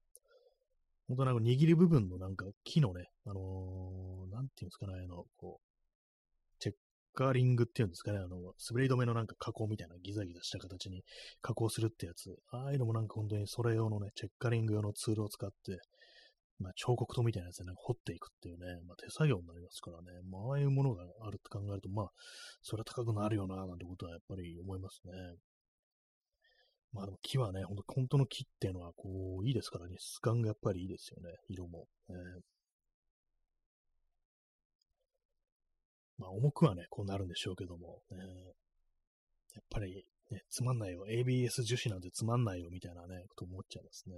本当なんか握り部分のなんか木のね、あのー、なんていうんですかね、あの、こう、チェッカーリングっていうんですかね、あの、滑り止めのなんか加工みたいなギザギザした形に加工するってやつ、ああいうのもなんか本当にそれ用のね、チェッカリング用のツールを使って、まあ、彫刻刀みたいなやつでなんか掘っていくっていうね、まあ、手作業になりますからね、まあ、ああいうものがあるって考えると、まあ、それは高くなるよな、なんてことはやっぱり思いますね。まあでも木はね、ほんと本当の木っていうのはこういいですからね、質感がやっぱりいいですよね、色も。えー、まあ重くはね、こうなるんでしょうけども、ね、やっぱり、ね、つまんないよ、ABS 樹脂なんてつまんないよみたいなね、こと思っちゃいますね。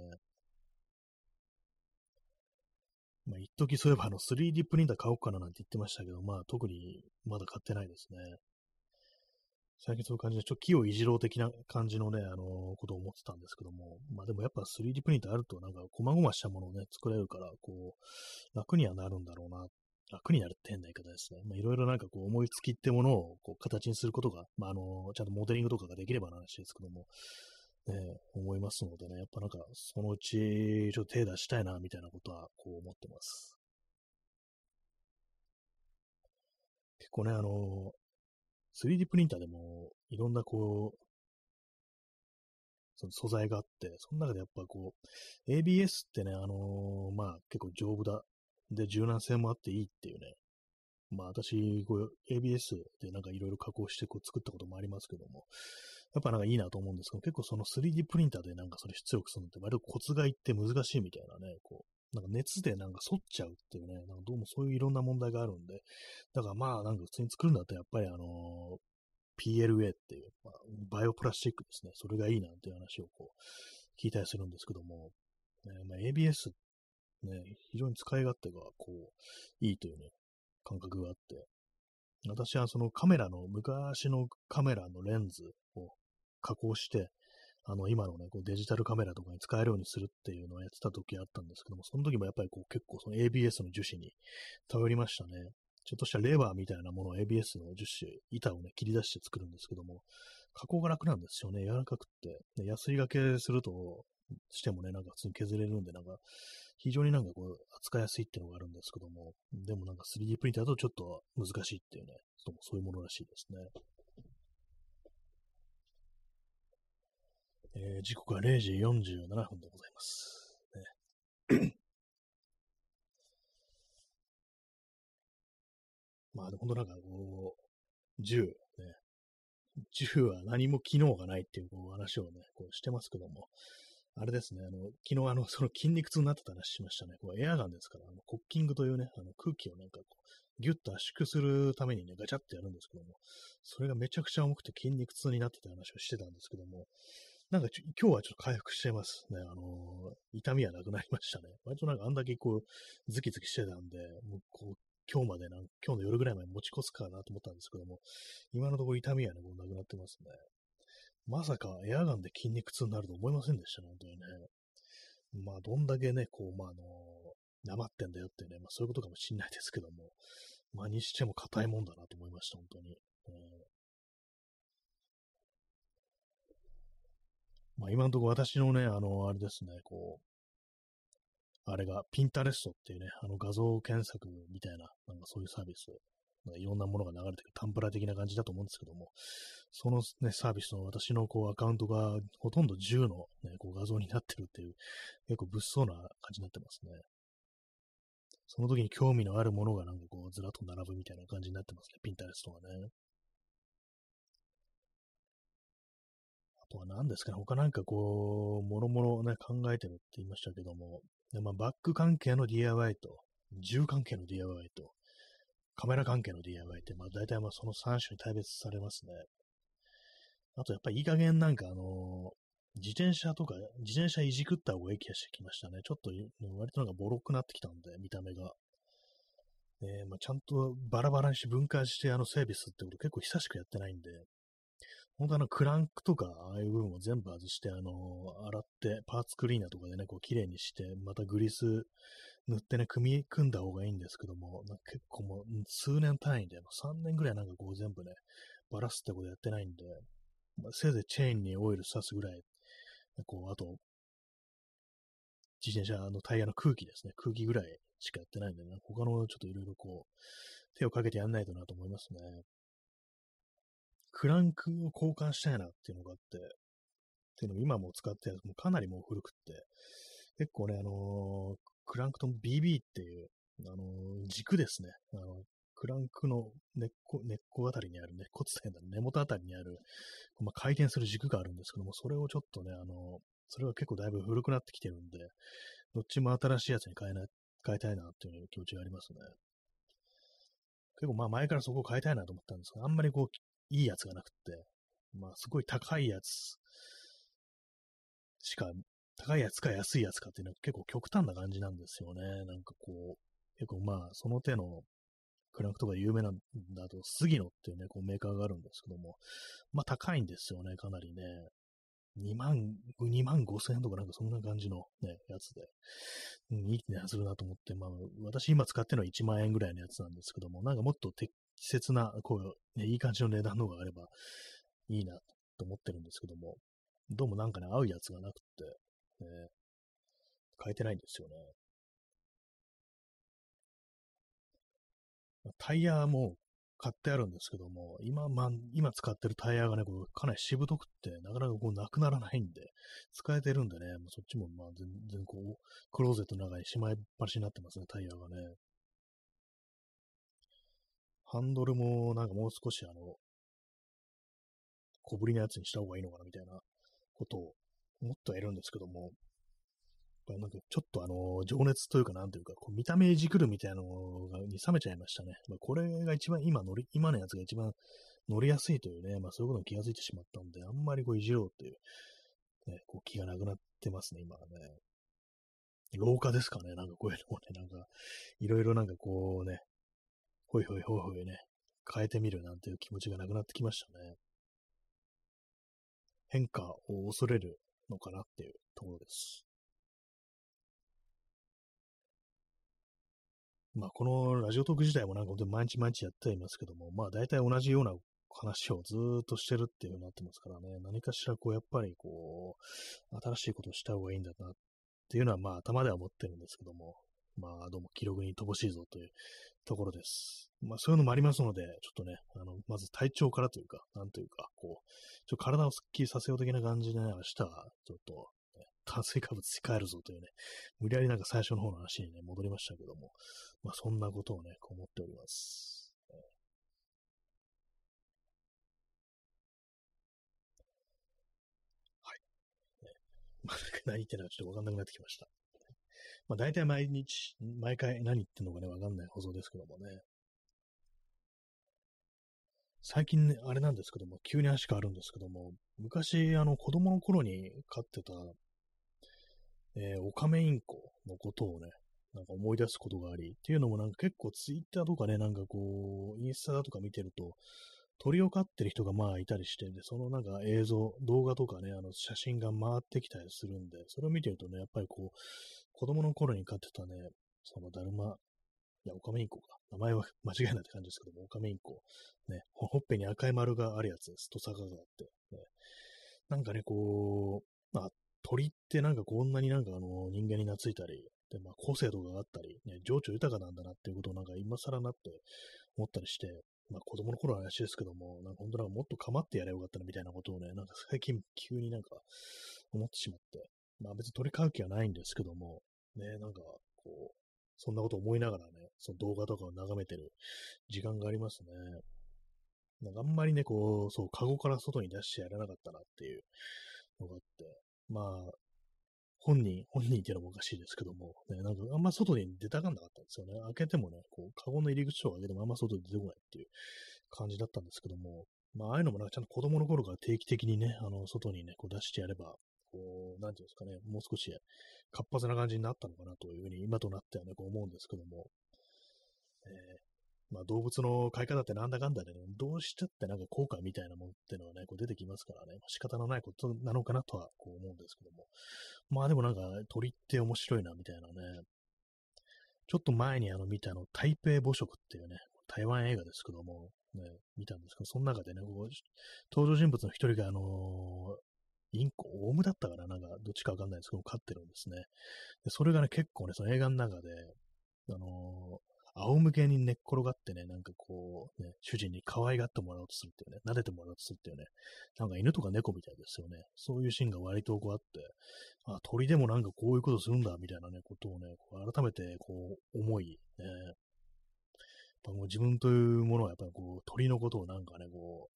まあ、一時そういえばあの 3D プリンター買おうかななんて言ってましたけど、まあ特にまだ買ってないですね。最近そういう感じで、ちょっと木をいじろう的な感じのね、あのー、ことを思ってたんですけども、まあでもやっぱ 3D プリンターあるとなんか、細々したものをね、作れるから、こう、楽にはなるんだろうな。楽になるって変な言い方ですね。まあいろいろなんかこう、思いつきってものをこう形にすることが、まああのー、ちゃんとモデリングとかができればの話ですけども、ね、思いますのでね、やっぱなんか、そのうち、ちょっと手出したいな、みたいなことは、こう思ってます。結構ね、あの 3D プリンターでもいろんなこう、その素材があって、その中でやっぱこう、ABS ってね、あのー、まあ結構丈夫だ。で、柔軟性もあっていいっていうね。まあ私、こう ABS でなんかいろいろ加工してこう作ったこともありますけども、やっぱなんかいいなと思うんですけど、結構その 3D プリンターでなんかそれ出力するのって割とコツがいって難しいみたいなね、こう、なんか熱でなんか反っちゃうっていうね、なんかどうもそういういろんな問題があるんで、だからまあなんか普通に作るんだったらやっぱりあのー、PLA っていう、まあ、バイオプラスチックですね。それがいいなんていう話をこう、聞いたりするんですけども、ねまあ、ABS、ね、非常に使い勝手がこう、いいというね、感覚があって、私はそのカメラの、昔のカメラのレンズを加工して、あの、今のね、こうデジタルカメラとかに使えるようにするっていうのをやってた時あったんですけども、その時もやっぱりこう結構その ABS の樹脂に頼りましたね。ちょっとしたレバーみたいなものを ABS の樹脂、板をね、切り出して作るんですけども、加工が楽なんですよね。柔らかくって。で、ヤスリがけすると、してもね、なんか普通に削れるんで、なんか、非常になんかこう、扱いやすいっていうのがあるんですけども、でもなんか 3D プリンターだとちょっと難しいっていうね、そういうものらしいですね。えー、時刻は0時47分でございます。ね、まあ、本当なんかこう、銃、ね、銃は何も機能がないっていうこう話をね、こうしてますけども、あれですね、あの、昨日あの、その筋肉痛になってた話しましたね。こうエアガンですから、あのコッキングというね、あの空気をなんかこう、ギュッと圧縮するためにね、ガチャってやるんですけども、それがめちゃくちゃ重くて筋肉痛になってた話をしてたんですけども、なんか今日はちょっと回復してますね。あのー、痛みはなくなりましたね。割となんかあんだけこう、ズキズキしてたんで、もうこう、今日までな、今日の夜ぐらいまで持ち越すかなと思ったんですけども、今のところ痛みはね、もうなくなってますね。まさかエアガンで筋肉痛になると思いませんでしたね、本当にね。まあ、どんだけね、こう、まあ、あのー、なまってんだよってね、まあそういうことかもしんないですけども、まあにしても硬いもんだなと思いました、本当に。えーまあ今のところ私のね、あの、あれですね、こう、あれが、ピンタレストっていうね、あの画像検索みたいな、なんかそういうサービス、なんかいろんなものが流れてくる、タンプラ的な感じだと思うんですけども、そのね、サービスの私のこうアカウントがほとんど10の、ね、こう画像になってるっていう、結構物騒な感じになってますね。その時に興味のあるものがなんかこうずらっと並ぶみたいな感じになってますね、ピンタレストがね。とは何ですかね、他なんかこう、もろもろね、考えてるって言いましたけども、でまあ、バック関係の DIY と銃関係の DIY と、カメラ関係の DIY って、まあ大体まあその3種に大別されますね。あとやっぱりいい加減なんかあの自転車とか、自転車いじくった方がいい気がしてきましたね。ちょっと、割となんかボロくなってきたんで、見た目が。えー、まあ、ちゃんとバラバラにして分解してあの整備するってこと結構久しくやってないんで、本当あのクランクとか、ああいう部分を全部外して、あの、洗って、パーツクリーナーとかでね、こう綺麗にして、またグリス塗ってね、組み組んだ方がいいんですけども、なんか結構もう数年単位で、3年ぐらいなんかこう全部ね、バラすってことやってないんで、まあ、せいぜいチェーンにオイル刺すぐらいこう、あと、自転車のタイヤの空気ですね。空気ぐらいしかやってないんでね、他のちょっといろいろこう、手をかけてやんないとなと思いますね。クランクを交換したいなっていうのがあって、っていうのも今も使ってもうかなりもう古くって、結構ね、あのー、クランクトン BB っていう、あのー、軸ですね。あの、クランクの根っこ、根っこあたりにある、根っこつって、根元あたりにある、まあ、回転する軸があるんですけども、それをちょっとね、あの、それは結構だいぶ古くなってきてるんで、どっちも新しいやつに変えない変えたいなっていう気持ちがありますね。結構まあ前からそこを変えたいなと思ったんですが、あんまりこう、いいやつがなくって、まあすごい高いやつしか、高いやつか安いやつかっていうのは結構極端な感じなんですよね。なんかこう、結構まあその手のクランクとか有名なんだと、杉野っていうね、こうメーカーがあるんですけども、まあ高いんですよね、かなりね。2万、2万5千円とかなんかそんな感じのね、やつで、うん、いい値段するなと思って、まあ私今使ってるのは1万円ぐらいのやつなんですけども、なんかもっと適切な、こう、ね、いい感じの値段の方があればいいなと思ってるんですけども、どうもなんかね、合うやつがなくて、ね、変えてないんですよね。タイヤも買ってあるんですけども、今、ま今使ってるタイヤがね、こうかなりしぶとくって、なかなかこうなくならないんで、使えてるんでね、もうそっちもまあ全然こう、クローゼットの中にしまいっぱしになってますね、タイヤがね。ハンドルもなんかもう少しあの、小ぶりなやつにした方がいいのかなみたいなことを思ってはいるんですけども、なんかちょっとあの、情熱というかなんというか、こう見た目いじくるみたいなのがに冷めちゃいましたね。まあ、これが一番今乗り、今のやつが一番乗りやすいというね、まあそういうことに気がついてしまったんで、あんまりこういじろうっていう、ね、こう気がなくなってますね、今はね。廊下ですかね、なんかこういうのもね、なんか、いろいろなんかこうね、ほいほいほいほいね、変えてみるなんていう気持ちがなくなってきましたね。変化を恐れるのかなっていうところです。まあ、このラジオトーク自体もなんか本当に毎日毎日やってはいますけども、まあ大体同じような話をずっとしてるっていう風になってますからね、何かしらこうやっぱりこう、新しいことをした方がいいんだなっていうのはまあ頭では思ってるんですけども、まあどうも記録に乏しいぞというところです。まあそういうのもありますので、ちょっとね、あの、まず体調からというか、なんというか、こう、ちょっと体をスッキリさせよう的な感じで、ね、明日はちょっと炭水化物控えるぞというね、無理やりなんか最初の方の話にね、戻りましたけども、まあそんなことをね、こう思っております。はい。ね、まあ、何言ってるのかちょっとわかんなくなってきました。まあ大体毎日、毎回何言ってんのかね、わかんない放送ですけどもね。最近ね、あれなんですけども、急に足変わるんですけども、昔、あの、子供の頃に飼ってたえー、オカメインコのことをね、なんか思い出すことがあり、っていうのもなんか結構ツイッターとかね、なんかこう、インスタだとか見てると、鳥を飼ってる人がまあいたりして、で、そのなんか映像、動画とかね、あの写真が回ってきたりするんで、それを見てるとね、やっぱりこう、子供の頃に飼ってたね、そのだるま、いや、オカメインコか。名前は 間違いないって感じですけども、オカメインコ。ね、ほっぺに赤い丸があるやつです。と坂があって。ね、なんかね、こう、まあ、鳥ってなんかこんなになんかあの人間に懐いたり、で、まあ個性とかがあったり、ね、情緒豊かなんだなっていうことをなんか今更なって思ったりして、まあ子供の頃の話ですけども、なんか本当なんかもっと構ってやればよかったなみたいなことをね、なんか最近急になんか思ってしまって、まあ別に鳥飼う気はないんですけども、ね、なんかこう、そんなこと思いながらね、その動画とかを眺めてる時間がありますね。なんかあんまりね、こう、そう、カゴから外に出してやらなかったなっていうのがあって、まあ、本人、本人っていうのもおかしいですけども、ね、なんかあんま外に出たがんなかったんですよね。開けてもね、こう、カゴの入り口を開けてもあんま外に出てこないっていう感じだったんですけども、まあ、ああいうのもなんかちゃんと子供の頃から定期的にね、あの、外にね、こう出してやれば、こう、なんていうんですかね、もう少し活発な感じになったのかなというふうに、今となってはね、こう思うんですけども、えー、まあ、動物の飼い方ってなんだかんだでね、どうしてってなんか効果みたいなものってのはね、こう出てきますからね、まあ、仕方のないことなのかなとはこう思うんですけども。まあでもなんか鳥って面白いなみたいなね、ちょっと前にあの見たあの台北母食っていうね、台湾映画ですけども、ね、見たんですけど、その中でね、こう登場人物の一人があのインコ、オウムだったかな？なんか、どっちかわかんないですけど、飼ってるんですね。でそれがね、結構ね、その映画の中で、あのー、仰向けに寝っ転がってね、なんかこう、ね、主人に可愛がってもらおうとするっていうね、撫でてもらおうとするっていうね、なんか犬とか猫みたいですよね。そういうシーンが割とこうあって、あ、鳥でもなんかこういうことするんだ、みたいなね、ことをね、こう改めてこう思い、ね、やっぱもう自分というものはやっぱりこう鳥のことをなんかね、こ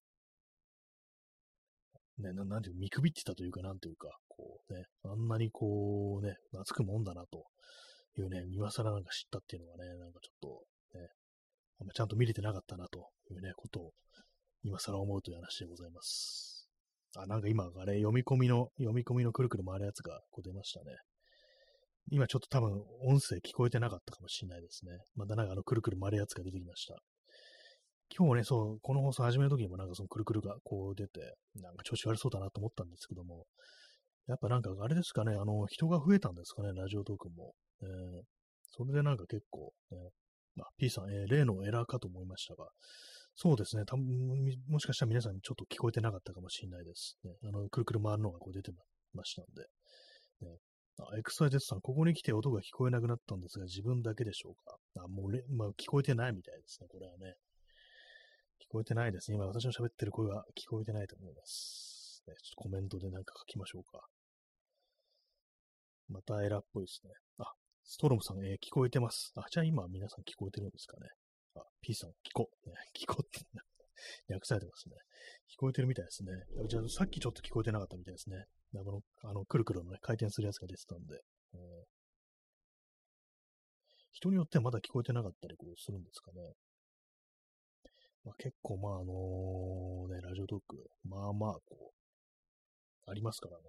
う、ね、なんていう見くびってたというか、なんていうか、こうね、あんなにこうね、懐くもんだなというね、今更なんか知ったっていうのがね、なんかちょっとね、あんまちゃんと見れてなかったなというね、ことを今更思うという話でございます。あ、なんか今、あれ、読み込みの、読み込みのくるくる回るやつがこう出ましたね。今ちょっと多分音声聞こえてなかったかもしれないですね。またなんかあのくるくる回るやつが出てきました。今日ね、そう、この放送始めるときにもなんかそのくるくるがこう出て、なんか調子悪そうだなと思ったんですけども、やっぱなんかあれですかね、あの、人が増えたんですかね、ラジオトークも。えー、それでなんか結構、ね、あ、P さん、えー、例のエラーかと思いましたが、そうですね、たもしかしたら皆さんちょっと聞こえてなかったかもしれないです。ね、あの、くるくる回るのがこう出てましたんで。ね、あ、エクサイゼさん、ここに来て音が聞こえなくなったんですが、自分だけでしょうか？あ、もうれ、まあ、聞こえてないみたいですね、これはね。聞こえてないですね。今私の喋ってる声は聞こえてないと思います。ね、ちょっとコメントでなんか書きましょうか。またエラーっぽいですね。あ、ストロムさん、えー、聞こえてます。あ、じゃあ今皆さん聞こえてるんですかね。あ、P さん、聞こ、ね、聞こって訳されてますね。聞こえてるみたいですね。じゃあさっきちょっと聞こえてなかったみたいですね。あの、あのくるくるのね、回転するやつが出てたんで。えー、人によってはまだ聞こえてなかったりこうするんですかね。まあ、結構、まあ、あのね、ラジオトーク、まあまあ、こう、ありますからね。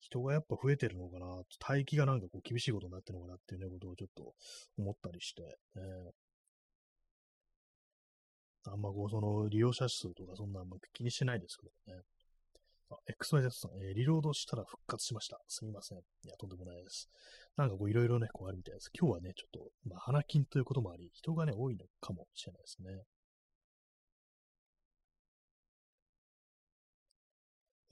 人がやっぱ増えてるのかな、待機がなんかこう厳しいことになってるのかなっていうね、ことをちょっと思ったりして、ね、あんまこう、その利用者数とかそんなあんま気にしてないですけどね。XYZ さん、えー、リロードしたら復活しました。すみません。いや、とんでもないです。なんかこう、いろいろね、こうあるみたいです。今日はね、ちょっと、まあ、花金ということもあり、人がね、多いのかもしれないですね。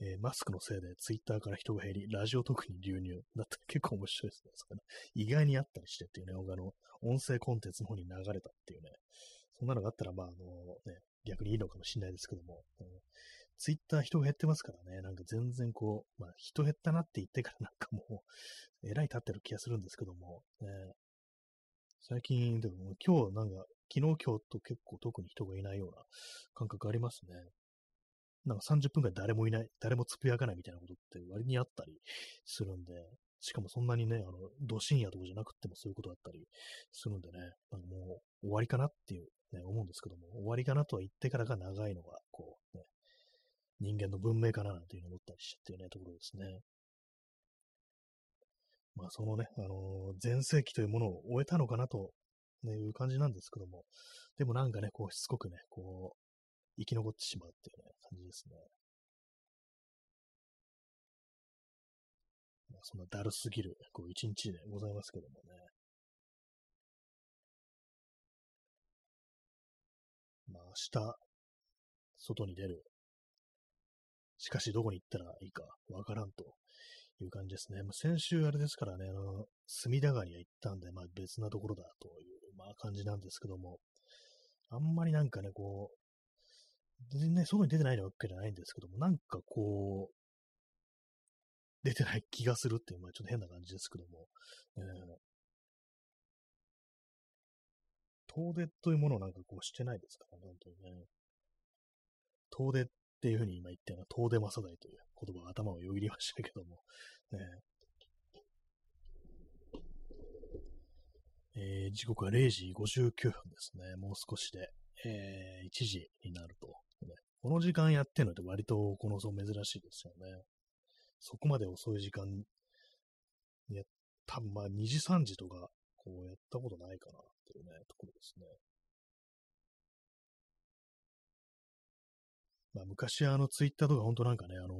えー、マスクのせいでツイッターから人が減り、ラジオ特に流入。だって結構面白いですね。それね意外にあったりしてっていうね、他の音声コンテンツの方に流れたっていうね。そんなのがあったら、まあ、あのね、逆にいいのかもしれないですけども、うん、ツイッター人が減ってますからね、なんか全然こう、まあ、人減ったなって言ってから なんかもう、えらい立ってる気がするんですけども、ね、最近、でも今日なんか、昨日今日と結構特に人がいないような感覚ありますね。なんか30分くらい誰もいない、誰もつぶやかないみたいなことって割にあったりするんで、しかもそんなにね、あの、ど深夜とかじゃなくてもそういうことだったりするんでね、なんかもう終わりかなっていう、ね、思うんですけども、終わりかなとは言ってからが長いのが、こう、ね、人間の文明かななんていうのを思ったりしてっていうね、ところですね。まあ、そのね、あのー、前世紀というものを終えたのかなと、ね、いう感じなんですけども、でもなんかね、こう、しつこくね、こう、生き残ってしまうっていうね、感じですね。まあ、そんなだるすぎる、こう、一日でございますけどもね。まあ、明日、外に出る。しかし、どこに行ったらいいかわからんという感じですね。まあ、先週あれですからね、あの、隅田川には行ったんで、まあ別なところだという、まあ感じなんですけども、あんまりなんかね、こう、全然ね、外に出てないわけじゃないんですけども、なんかこう、出てない気がするっていう、まあちょっと変な感じですけども、えー、遠出というものをなんかこうしてないですから、本当にね。遠出っていうふうに今言ったような、遠出正代という言葉が頭をよぎりましたけども、ね、えー、時刻は0時59分ですね。もう少しで、えー、1時になると、ね。この時間やってるのって割とこの層珍しいですよね。そこまで遅い時間、や、多分まあ2時3時とか、こうやったことないかなっていうね、ところですね。まあ、昔あのツイッターとか本当なんかね、あの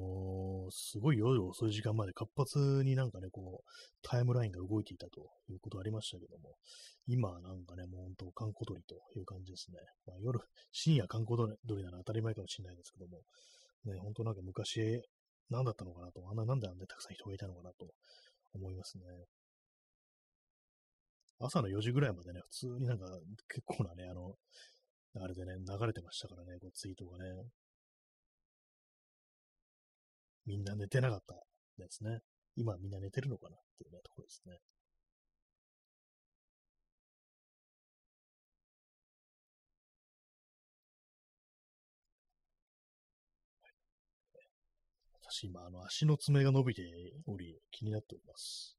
ー、すごい夜遅い時間まで活発になんかね、こう、タイムラインが動いていたということありましたけども、今はなんかね、もう本当、観光鳥という感じですね。まあ、夜、深夜観光鳥なら当たり前かもしれないですけども、ね、本当なんか昔、何だったのかなと、あんななんであんなたくさん人がいたのかなと思いますね。朝の4時ぐらいまでね、普通になんか結構なね、あの、あれでね、流れてましたからね、こうツイートがね。みんな寝てなかったですね。今みんな寝てるのかなっていうね、ところですね。私今、あの、足の爪が伸びており、気になっております。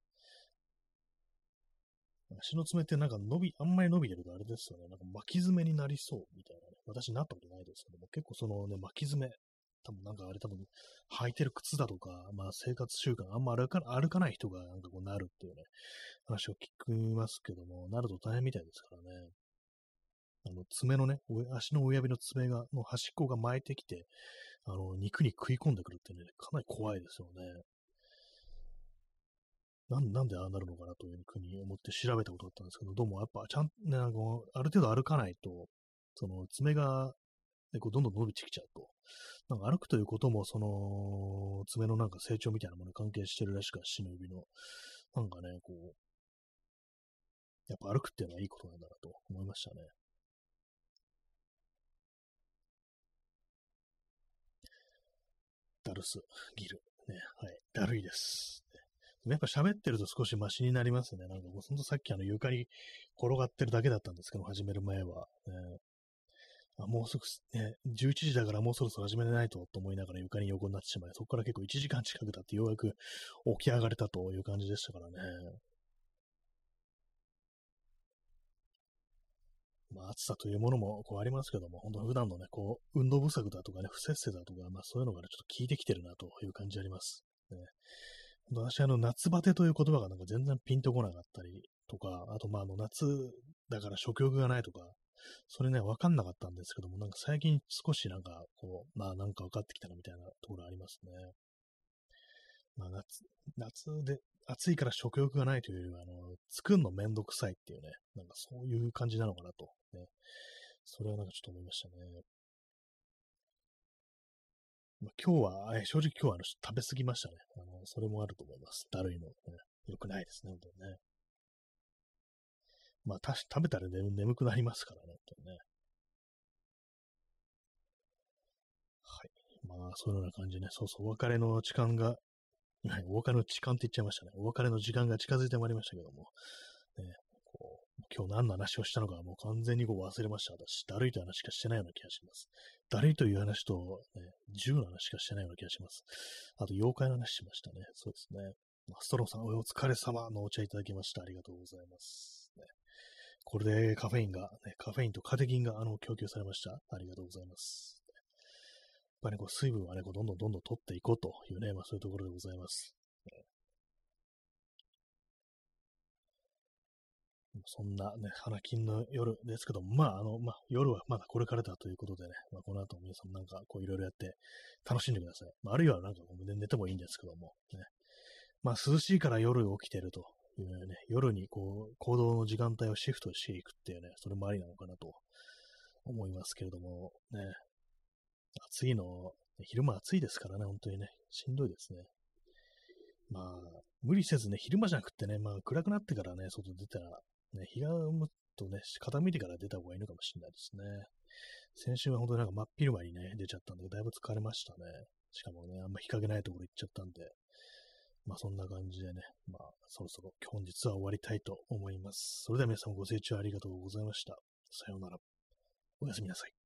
足の爪ってなんか伸び、あんまり伸びてるとあれですよね。なんか巻き爪になりそうみたいなね。私なったことないですけども、結構そのね、巻き爪多分なんかあれ多分履いてる靴だとか、まあ生活習慣あんま歩か歩かない人がなんかこうなるっていうね、話を聞きますけども、なると大変みたいですからね。あの爪のね、足の親指の爪が、の端っこが巻いてきて、あの、肉に食い込んでくるってね、かなり怖いですよね。なん、なんでああなるのかなというふうに思って調べたことだったんですけど、どうもやっぱちゃん、ね、なんかある程度歩かないと、その爪が、ね、こうどんどん伸びてきちゃうと。なんか歩くということも、その、爪のなんか成長みたいなものに関係してるらしく、足の指の。なんかね、こう、やっぱ歩くっていうのはいいことなんだなと思いましたね。ダルス、ギル。ね、はい。だるいです。やっぱ喋ってると少しマシになりますね。なんかもうほんとさっきあの床に転がってるだけだったんですけど、始める前は。ね、あもうすぐ、ね、11時だからもうそろそろ始めないとと思いながら床に横になってしまい、そこから結構1時間近く経ってようやく起き上がれたという感じでしたからね。まあ、暑さというものもこうありますけども、本当普段のね、こう、運動不足だとかね、不節制だとか、まあそういうのがね、ちょっと効いてきてるなという感じあります。ね、私、あの、夏バテという言葉がなんか全然ピンとこなかったりとか、あと、まあ、あの、夏だから食欲がないとか、それね、わかんなかったんですけども、なんか最近少しなんか、こう、まあなんか分かってきたなみたいなところありますね。まあ夏、夏で、暑いから食欲がないというよりは、あの、作るのめんどくさいっていうね、なんかそういう感じなのかなと、ね。それはなんかちょっと思いましたね。まあ、今日は、正直今日はあの食べ過ぎましたね。あの、それもあると思います。だるいの、ね。良くないですね、本当にね。まあ、たし食べたら、ね、眠くなりますからね、本当にね。はい。まあ、そういうような感じでね。そうそう、お別れの時間が、はい、お別れの時間って言っちゃいましたね。お別れの時間が近づいてまいりましたけども、ね、こう今日何の話をしたのかもう完全にこう忘れました。私、だるいという話しかしてないような気がします。だるいという話と、ね、銃の話しかしてないような気がします。あと、妖怪の話しましたね。そうですね。ストローさん、お疲れ様のお茶いただきました。ありがとうございます。これでカフェインが、ね、カフェインとカテキンがあの供給されました。ありがとうございます。やっぱりね、こう水分はね、こうどんどんどんどん取っていこうというね、まあそういうところでございます。そんなね、花金の夜ですけども、まあ、あの、まあ、夜はまだこれからだということでね、まあ、この後皆さんなんかこういろいろやって楽しんでください。まあ、あるいはなんか寝てもいいんですけども、ね。まあ、涼しいから夜起きてるというね、夜にこう、行動の時間帯をシフトしていくっていうね、それもありなのかなと思いますけれども、ね、暑いの、昼間暑いですからね、本当にね、しんどいですね。まあ、無理せずね、昼間じゃなくてね、まあ暗くなってからね、外出たら、ね、日がもっとね、傾いてから出た方がいいのかもしれないですね。先週は本当になんか真っ昼間にね、出ちゃったんで、だいぶ疲れましたね。しかもね、あんま日陰ないところ行っちゃったんで、まあそんな感じでね、まあそろそろ本日は終わりたいと思います。それでは皆さんご清聴ありがとうございました。さようなら。おやすみなさい。